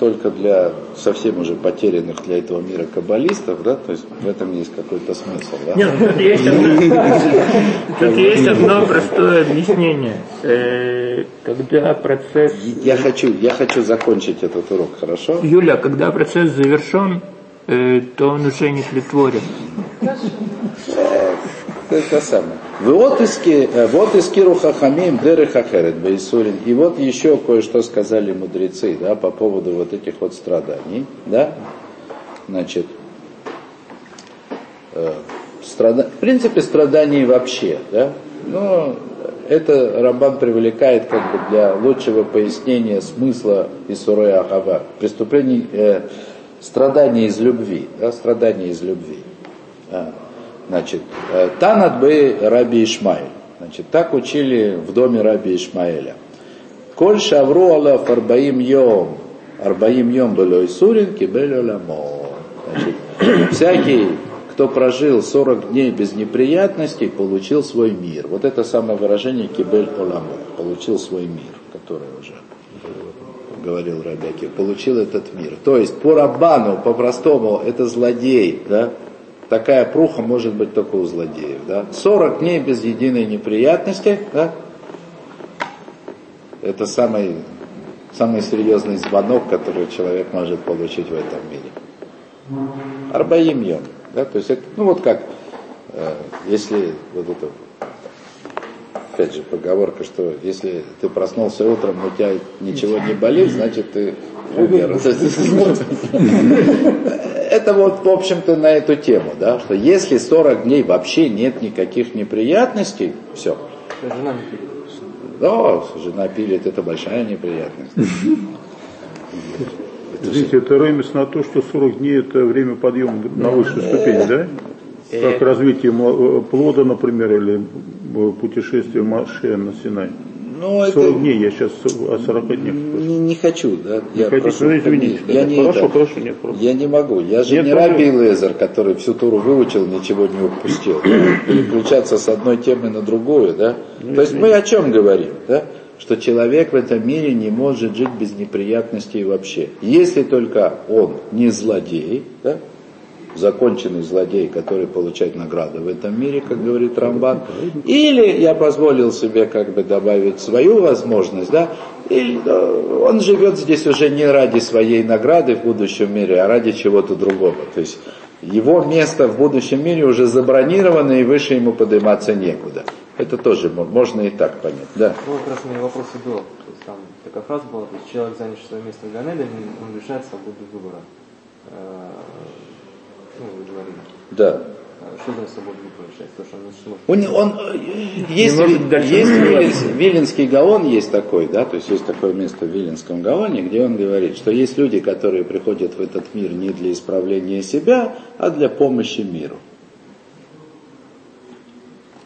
только для совсем уже потерянных для этого мира каббалистов, да, то есть в этом есть какой-то смысл, да. Нет, тут есть одно, тут есть одно простое объяснение. Э, Когда процесс... Я хочу, я хочу закончить этот урок, хорошо? Юля, когда процесс завершен, э, то он уже не тлетворен. Это самое. Э, вот искиру хахамим деры хахерет бейсурин. И вот еще кое-что сказали мудрецы, да, по поводу вот этих вот страданий, да. Значит, э, страда... в принципе, страданий вообще, да. Но это Рамбан привлекает как бы для лучшего пояснения смысла Исурея Ахава. Преступлений, э, страдания из любви, да, страдания из любви. А, Значит, э, Танат бы Раби Ишмаэль. Значит, так учили в доме Раби Ишмаэля. Коль шавру алаф арбаим йом, арбаим йом было Исурин, кибель оламо. Значит, всякий, кто прожил 40 дней без неприятностей, получил свой мир. Вот это самое выражение кибель оламо. Получил свой мир, который уже говорил Рабяки, получил этот мир. То есть по Рабану, по-простому, это злодей, да? Такая пруха может быть только у злодеев, да? 40 дней без единой неприятности, да? Это самый, самый серьезный звонок, который человек может получить в этом мире. Арбаим да? То есть это, ну вот как, э, если вот это опять же, поговорка, что если ты проснулся утром, у тебя ничего не болит, значит ты умер. Это вот, в общем-то, на эту тему, да, что если 40 дней вообще нет никаких неприятностей, все. Жена не пилит. Да, жена пилит, это большая неприятность. Видите, это ремес на то, что 40 дней это время подъема на высшую ступень, да? Как развитие э, плода, например, или э, путешествие Маше на Синай. Ну, 40 это дней, я сейчас о 40 днях не, не хочу, да. Я хотите? прошу, извините, я да. не Хорошо, это, хорошо, нет проблем. Я не могу. Я же Нет не. Раби Лезер, который всю туру выучил, ничего не упустил. да. Переключаться с одной темы на другую, да. Ну, То есть мы о чем говорим, да? Что человек в этом мире не может жить без неприятностей вообще. Если только он не злодей, да? Законченный злодей, который получает награды в этом мире, как говорит Рамбан, или я позволил себе как бы добавить свою возможность, да, э, он живет здесь уже не ради своей награды в будущем мире, а ради чего-то другого. То есть его место в будущем мире уже забронировано, и выше ему подниматься некуда. Это тоже мо- можно и так понять, да. Ну, как раз у меня вопрос и был. То есть там такая фраза была, то есть человек, занявший свое место в Ганеде, он лишает свободы выбора. Ну, вы говорили. Да. А Что за свободу выбора лишает? То, что он не сможет. Он, он, э, есть, может ви- дальше есть. Виленс- Виленский Гаон есть такой, да, то есть есть такое место в Виленском Гаоне, где он говорит, что есть люди, которые приходят в этот мир не для исправления себя, а для помощи миру.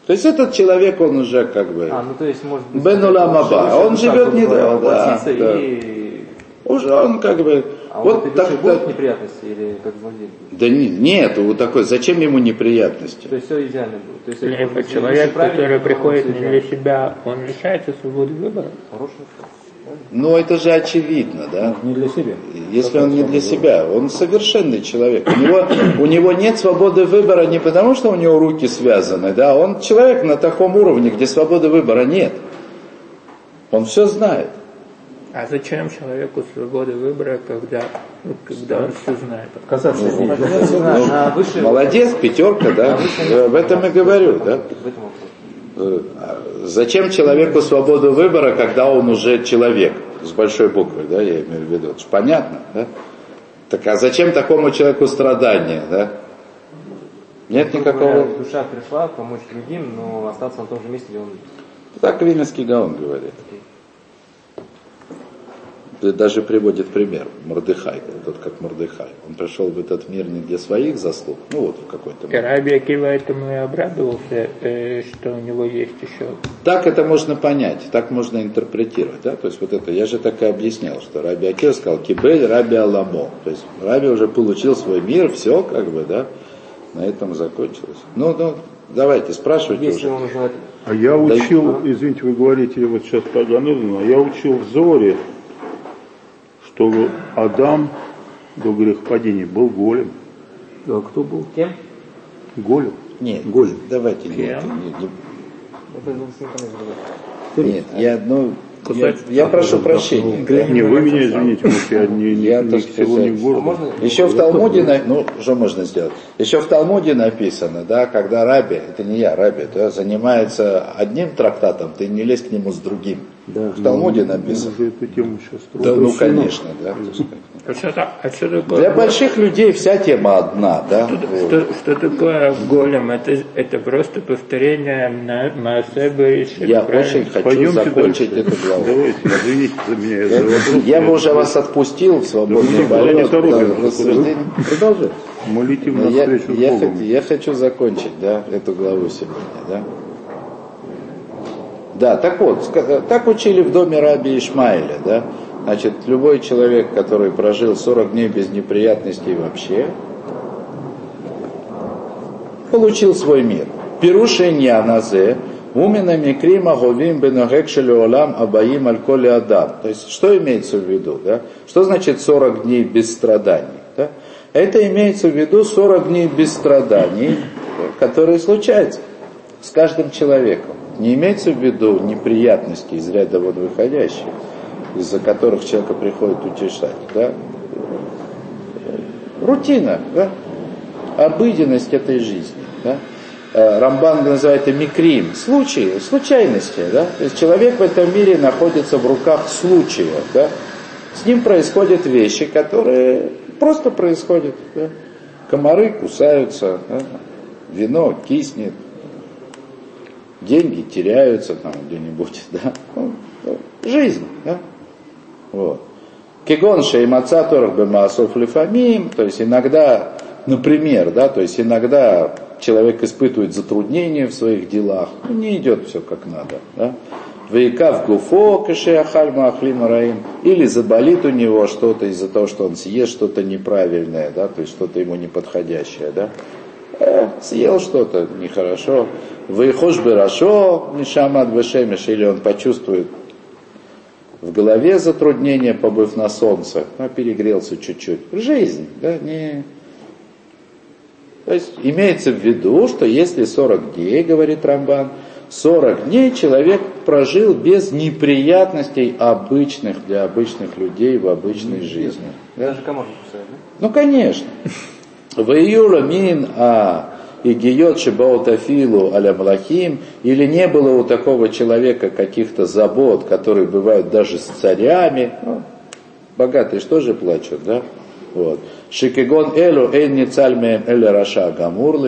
То есть этот человек, он уже как бы, А, ну то есть может быть... Бен Улам Аба. выше Он живет не- да, да. и... уже он как бы, А вот вот этой так, будут неприятности или как злодей? да не- нет, вот такой, зачем ему неприятности? То есть все идеально будет. То есть это Либо быть человек, который приходит не для себя, он лишается свободы выбора. Хороший. Ну это же очевидно, да? Не для себя. Если он не для себя, он совершенный человек. У него, у него нет свободы выбора не потому, что у него руки связаны, да, он человек на таком уровне, где свободы выбора нет. Он все знает. А зачем человеку свобода выбора, когда, ну, когда он все знает? Отказаться Ну, ну, на высшей- Молодец, пятерка, да? Об этом и говорю, да? В. Э, а Зачем человеку свободу выбора, когда он уже человек? С большой буквы, да, я имею в виду. Это понятно, да? Так а зачем такому человеку страдания, да? Нет никакого... Душа пришла помочь другим, но остаться на том же месте, где он Так Вильнюсский Гаон говорит. Да Даже приводит пример. Мордыхай, тот как Мордыхай. Он пришел в этот мир не для своих заслуг, ну вот в какой-то момент. Раби Акива этому и обрадовался, э, что у него есть еще Так это можно понять, так можно интерпретировать. Да? То есть вот это, я же так и объяснял, что Раби Акива сказал Кибель Раби Аламо. То есть Раби уже получил свой мир, все как бы, да, на этом закончилось. Ну, ну, давайте, спрашивайте Если уже. он уже А я учил, извините, вы говорите вот сейчас про Ганедана, а я учил в Зоре, что Адам до грехопадения был голем. А кто был? кем? Голем. Нет, Голем. давайте, нет, Кем? не- не- Это был с ним конец другой. Нет, я, я, Кусать- я прошу прощения. да. Не, вы меня извините, я не, не, Я, так селу, не. А можно Еще в Талмуде, на- ну, что можно сделать? Еще в Талмуде написано, да, когда Раби, это не я, Раби, да, занимается одним трактатом, ты не лезь к нему с другим. Да. В Талмуде Мы написано. эту тему сейчас Да, ну, конечно, да. А что, а что такое? Для больших людей вся тема одна, да. вот. Что, что такое голем? Это, это просто повторение на Маасеба и Я правильно? очень хочу Пойдемте закончить дальше. эту главу. Давайте, извините за меня Я, вопрос. я бы уже вас отпустил в свободный Да, мы никуда не полет. да. Продолжайте. Мы летим Но я, навстречу я, с Богом. хот- я хочу закончить, да, эту главу сегодня, да. Да, так вот, так учили в доме Раби Ишмаиля, да. Значит, любой человек, который прожил 40 дней без неприятностей вообще, получил свой мир. Пирушенья назе, умина микрима говим беногек шелеолам абаим аль адам. То есть, что имеется в виду, да? Что значит 40 дней без страданий, да? Это имеется в виду 40 дней без страданий, которые случаются с каждым человеком. Не имеется в виду неприятности из ряда вот выходящих, из-за которых человека приходит утешать, да? Рутина, да? Обыденность этой жизни, да? Э, Рамбан называет это микрим, случаи, случайности, да? То есть человек в этом мире находится в руках случая, да? С ним происходят вещи, которые просто происходят, да? Комары кусаются, да? вино киснет, деньги теряются там где-нибудь, да? Ну, ну, жизнь, да? Вот. Кегон шеймаца торах бемасов лифамим, то есть иногда, например, да, то есть иногда человек испытывает затруднения в своих делах, не идет все как надо, да. Вейкав гуфо кашеахаль маахлим раим, или заболит у него что-то из-за того, что он съест что-то неправильное, да, то есть что-то ему неподходящее, да. Э, съел что-то нехорошо. Выхож берашо, мишамад вешемиш, или он почувствует в голове затруднения, побыв на солнце, ну, перегрелся чуть-чуть. Жизнь, да, не... То есть имеется в виду, что если 40 дней, говорит Рамбан, 40 дней человек прожил без неприятностей обычных для обычных людей в обычной жизни. Да? Даже комар не кусает, да? Ну, конечно. В июля мин а и гиот шибаутафилу аля млахим, или не было у такого человека каких-то забот, которые бывают даже с царями. Ну, богатые что же плачут, да? Вот. Шикигон элу эн ницальмеем эль раша гамур.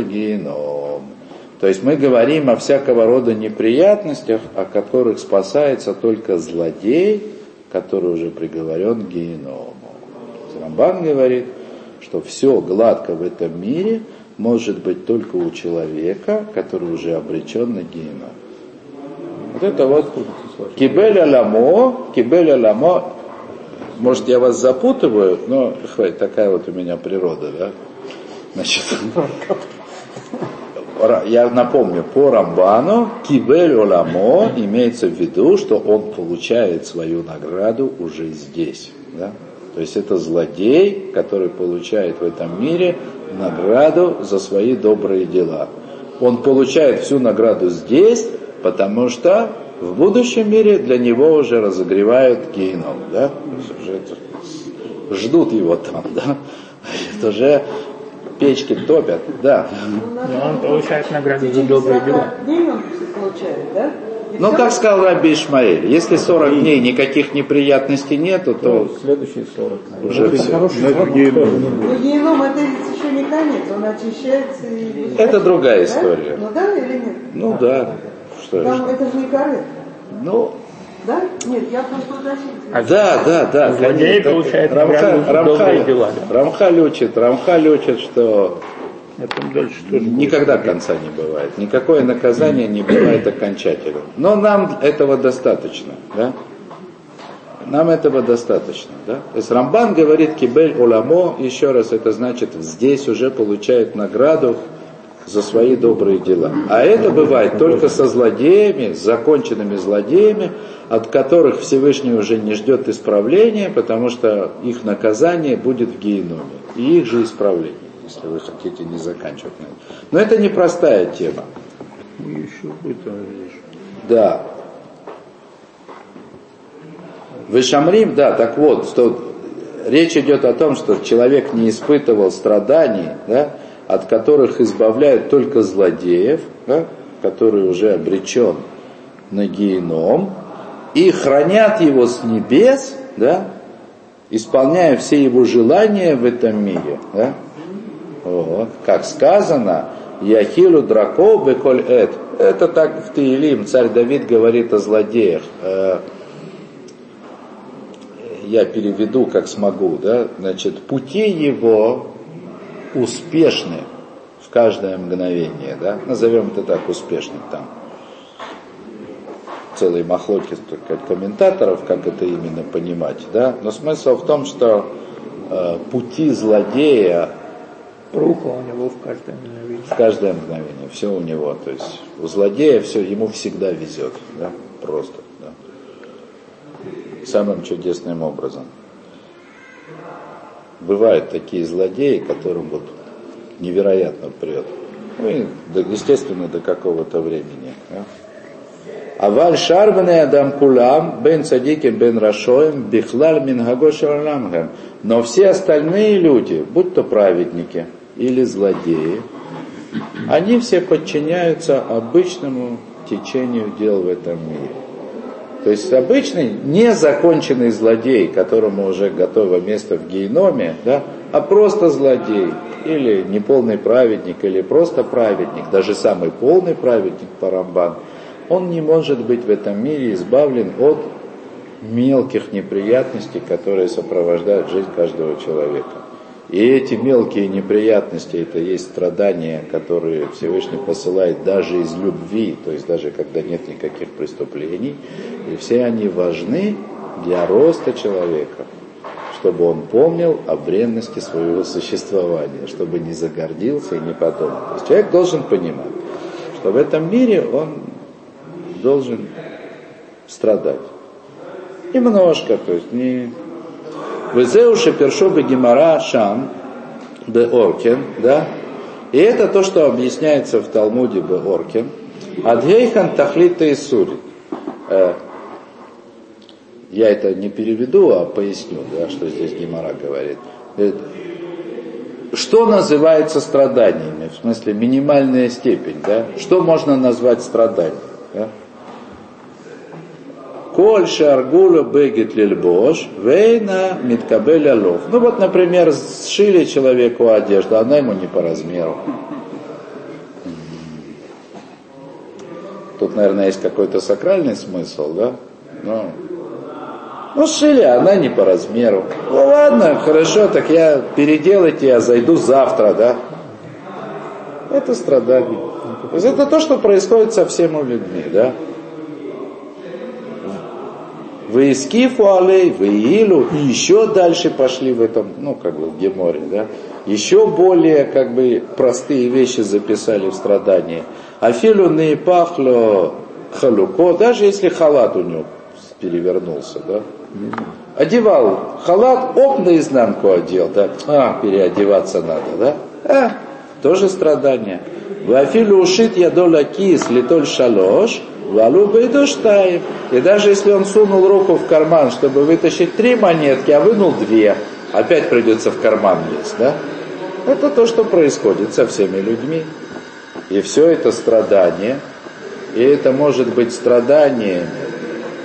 То есть мы говорим о всякого рода неприятностях, о которых спасается только злодей, который уже приговорен к геному. Рамбан говорит, что все гладко в этом мире может быть только у человека, который уже обречен на геном. Вот это вот кибель аламо, кибель аламо, может я вас запутываю, но хватит, такая вот у меня природа, да? Значит, я напомню, по Рамбану кибель оламо имеется в виду, что он получает свою награду уже здесь. Да? То есть это злодей, который получает в этом мире награду за свои добрые дела. Он получает всю награду здесь, потому что В будущем мире для него уже разогревают геном, да? Ждут его там, да? Это уже печки топят, да. И он получает награду за добрые дела. получает, да? Ну, как сказал Раби Ишмаэль, если 40 дней никаких неприятностей нету, то Следующие 40. уже все. Ну, это. Но геном это ведь еще не конец, он очищается и... Это другая история. Ну да или нет? Ну да, что Там это же не корректно. Ну, Да? Нет, я просто уточнила. А да, да, да. Злодей получает Рамха- Рамха- дела, да. Рамхаль учит, Рамхаль учит, что дальше тоже будет. никогда конца не бывает. Никакое наказание не бывает окончательным. Но нам этого достаточно, да? Нам этого достаточно, да? То есть Рамбан говорит кибель уламо, еще раз это значит, здесь уже получает награду за свои добрые дела. А это бывает только со злодеями, с законченными злодеями, от которых Всевышний уже не ждет исправления, потому что их наказание будет в геноме. И их же исправление, если вы хотите не заканчивать. на этом. Но это непростая тема. Еще будет. Да. Вышамрим, да, так вот, что речь идет о том, что человек не испытывал страданий, да, от которых избавляют только злодеев, да, который уже обречен на геном, и хранят его с небес, да, исполняя все его желания в этом мире. Да? Вот. Как сказано, Яхилу драко беколь эт. Это так в Таилим царь Давид говорит о злодеях. Э, Я переведу, как смогу. Да? Значит, пути его успешны в каждое мгновение. Да? Назовем это так, успешным там. Целый махлоки комментаторов, как это именно понимать. Да? Но смысл в том, что э, пути злодея Рука у него в каждом мгновении. в каждое мгновение, все у него. То есть у злодея все, ему всегда везет, да, просто, да. Самым чудесным образом. Бывают такие злодеи, которым вот невероятно прет. Ну и, естественно, до какого-то времени. Да. Аваль шарбане адам кулам, бен цадиким, бен рашоем, бихлаль мин гагошаламгам. Но все остальные люди, будь то праведники или злодеи, они все подчиняются обычному течению дел в этом мире. То есть обычный незаконченный злодей, которому уже готово место в геноме, да, а просто злодей, или неполный праведник, или просто праведник, даже самый полный праведник Парамбан, он не может быть в этом мире избавлен от мелких неприятностей, которые сопровождают жизнь каждого человека. И эти мелкие неприятности, это есть страдания, которые Всевышний посылает даже из любви, то есть даже когда нет никаких преступлений. И все они важны для роста человека, чтобы он помнил о бренности своего существования, чтобы не загордился и не подумал. То есть человек должен понимать, что в этом мире он должен страдать. Немножко, то есть не... Везеуши першобы гемора шам бе оркен, да? И это то, что объясняется в Талмуде бе оркен. Адгейхан тахлита и сури. Я это не переведу, а поясню, да, что здесь Гемора говорит. Что называется страданиями? В смысле, минимальная степень, да? Что можно назвать страданием? Да? Коль шаргула бегет лильбош, вейна миткабель алов. Ну вот, например, сшили человеку одежду, она ему не по размеру. Тут, наверное, есть какой-то сакральный смысл, да? Ну, ну, сшили, а она не по размеру. Ну ладно, хорошо, так я переделайте, я зайду завтра, да? Это страдание. То есть это то, что происходит со всеми людьми, да? Вы искифу алей, вы илу, и еще дальше пошли в этом, ну, как бы в Геморе, да? Еще более, как бы, простые вещи записали в страдания. Афилу не пахло халуко, даже если халат у него перевернулся, да? Одевал халат, оп, наизнанку одел, да? А, переодеваться надо, да? А, тоже страдание. Вафилу ушит ядола кис литоль шалош, валу бейдоштаем. И даже если он сунул руку в карман, чтобы вытащить три монетки, а вынул две, опять придется в карман лезть, да? Это то, что происходит со всеми людьми. И все это страдание, и это может быть страдание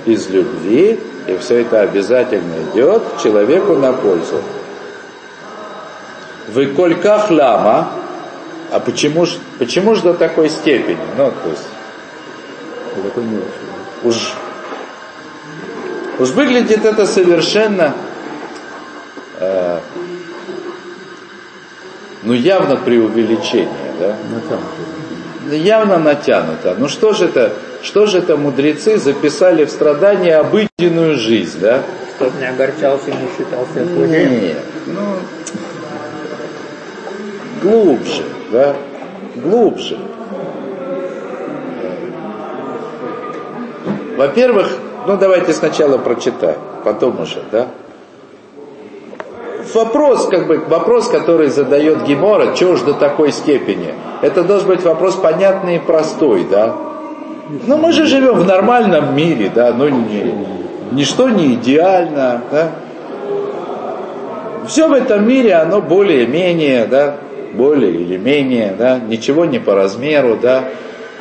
из любви, и все это обязательно идет человеку на пользу. Вы кольках лама, а почему почему ж до такой степени? Ну, то есть, уж, уж выглядит это совершенно, э, ну, явно преувеличение, да? Явно натянуто. Ну что же это, что же это мудрецы записали в страдания обыденную жизнь, да? Чтоб не огорчался и не считался плохим. Нет, ну, глубже, да, глубже. Во-первых, ну давайте сначала прочитаем, потом уже, да. Вопрос, как бы, вопрос, который задает Гемора, чего ж до такой степени? Это должен быть вопрос понятный и простой, да. Ну мы же живем в нормальном мире, да, ну не, ничто не идеально, да. Все в этом мире, оно более-менее, да, более или менее, да, ничего не по размеру, да,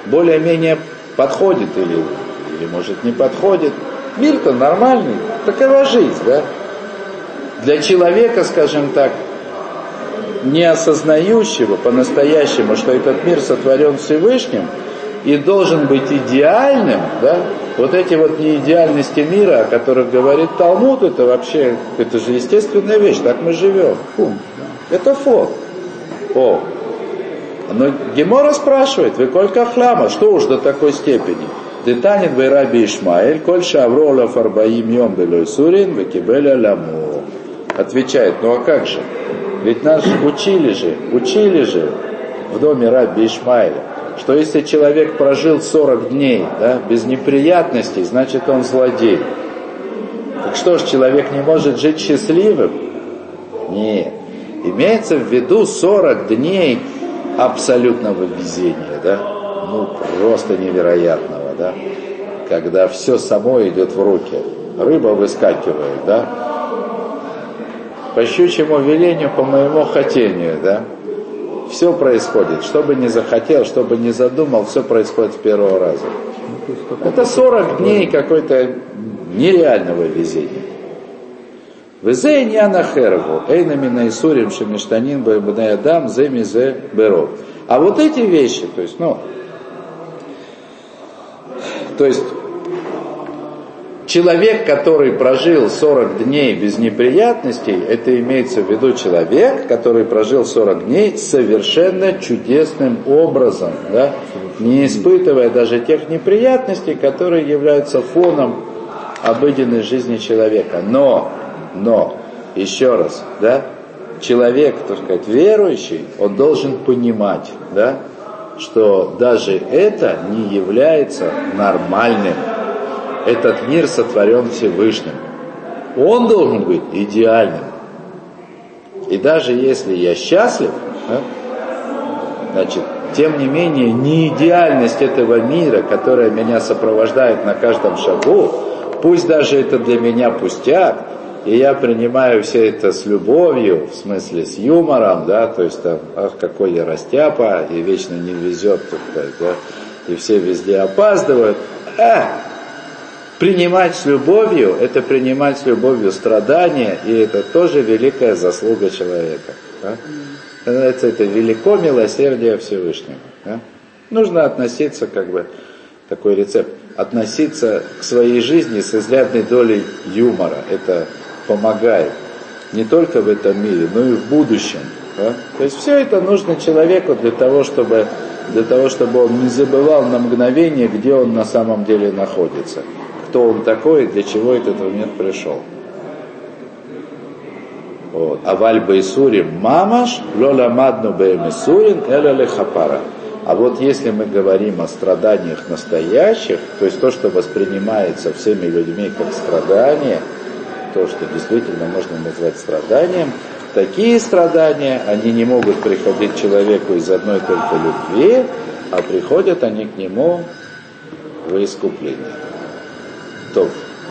более-менее подходит или, или может не подходит. Мир-то нормальный, такова жизнь, да. Для человека, скажем так, не осознающего по-настоящему, что этот мир сотворен Всевышним и должен быть идеальным, да, вот эти вот неидеальности мира, о которых говорит Талмуд, это вообще, это же естественная вещь, так мы живем. Фу, это фон. О. Но Гемора спрашивает, вы колька хлама, что уж до такой степени? Детанит бы раби Ишмаэль, коль шаврола фарбаим йом белой сурин, векибеля ламу. Отвечает, ну а как же? Ведь нас учили же, учили же в доме раби Ишмаэля, что если человек прожил 40 дней да, без неприятностей, значит он злодей. Так что ж, человек не может жить счастливым? Нет. Имеется в виду 40 дней абсолютного везения, да? Ну, просто невероятного, да? Когда все само идет в руки. Рыба выскакивает, да? По щучьему велению, по моему хотению, да? Все происходит. Что бы ни захотел, что бы ни задумал, все происходит с первого раза. Это 40 дней какой-то нереального везения. Везе иньяна херву, эйнами шемиштанин бэбней адам земи зе беров. А вот эти вещи, то есть, ну, то есть, человек, который прожил 40 дней без неприятностей, это имеется в виду человек, который прожил 40 дней совершенно чудесным образом, да, не испытывая даже тех неприятностей, которые являются фоном обыденной жизни человека. Но но, еще раз, да, человек, так сказать, верующий, он должен понимать, да, что даже это не является нормальным. Этот мир сотворен Всевышним. Он должен быть идеальным. И даже если я счастлив, значит, тем не менее, неидеальность этого мира, которая меня сопровождает на каждом шагу, пусть даже это для меня пустяк, и я принимаю все это с любовью, в смысле с юмором, да, то есть там, ах, какой я растяпа, и вечно не везет, да, и все везде опаздывают. А, принимать с любовью, это принимать с любовью страдания, и это тоже великая заслуга человека. Да? Это, это велико милосердие Всевышнего. Да? Нужно относиться, как бы, такой рецепт, относиться к своей жизни с изрядной долей юмора. Это помогает не только в этом мире, но и в будущем. Да? То есть все это нужно человеку для того, чтобы, для того, чтобы он не забывал на мгновение, где он на самом деле находится, кто он такой и для чего этот момент пришел. Вот. А вальба и сурим мамаш, лола мадну бээмисурин, эля лехапара. А вот если мы говорим о страданиях настоящих, то есть то, что воспринимается всеми людьми как страдание – то, что действительно можно назвать страданием, такие страдания, они не могут приходить человеку из одной только любви, а приходят они к нему во искупление. То,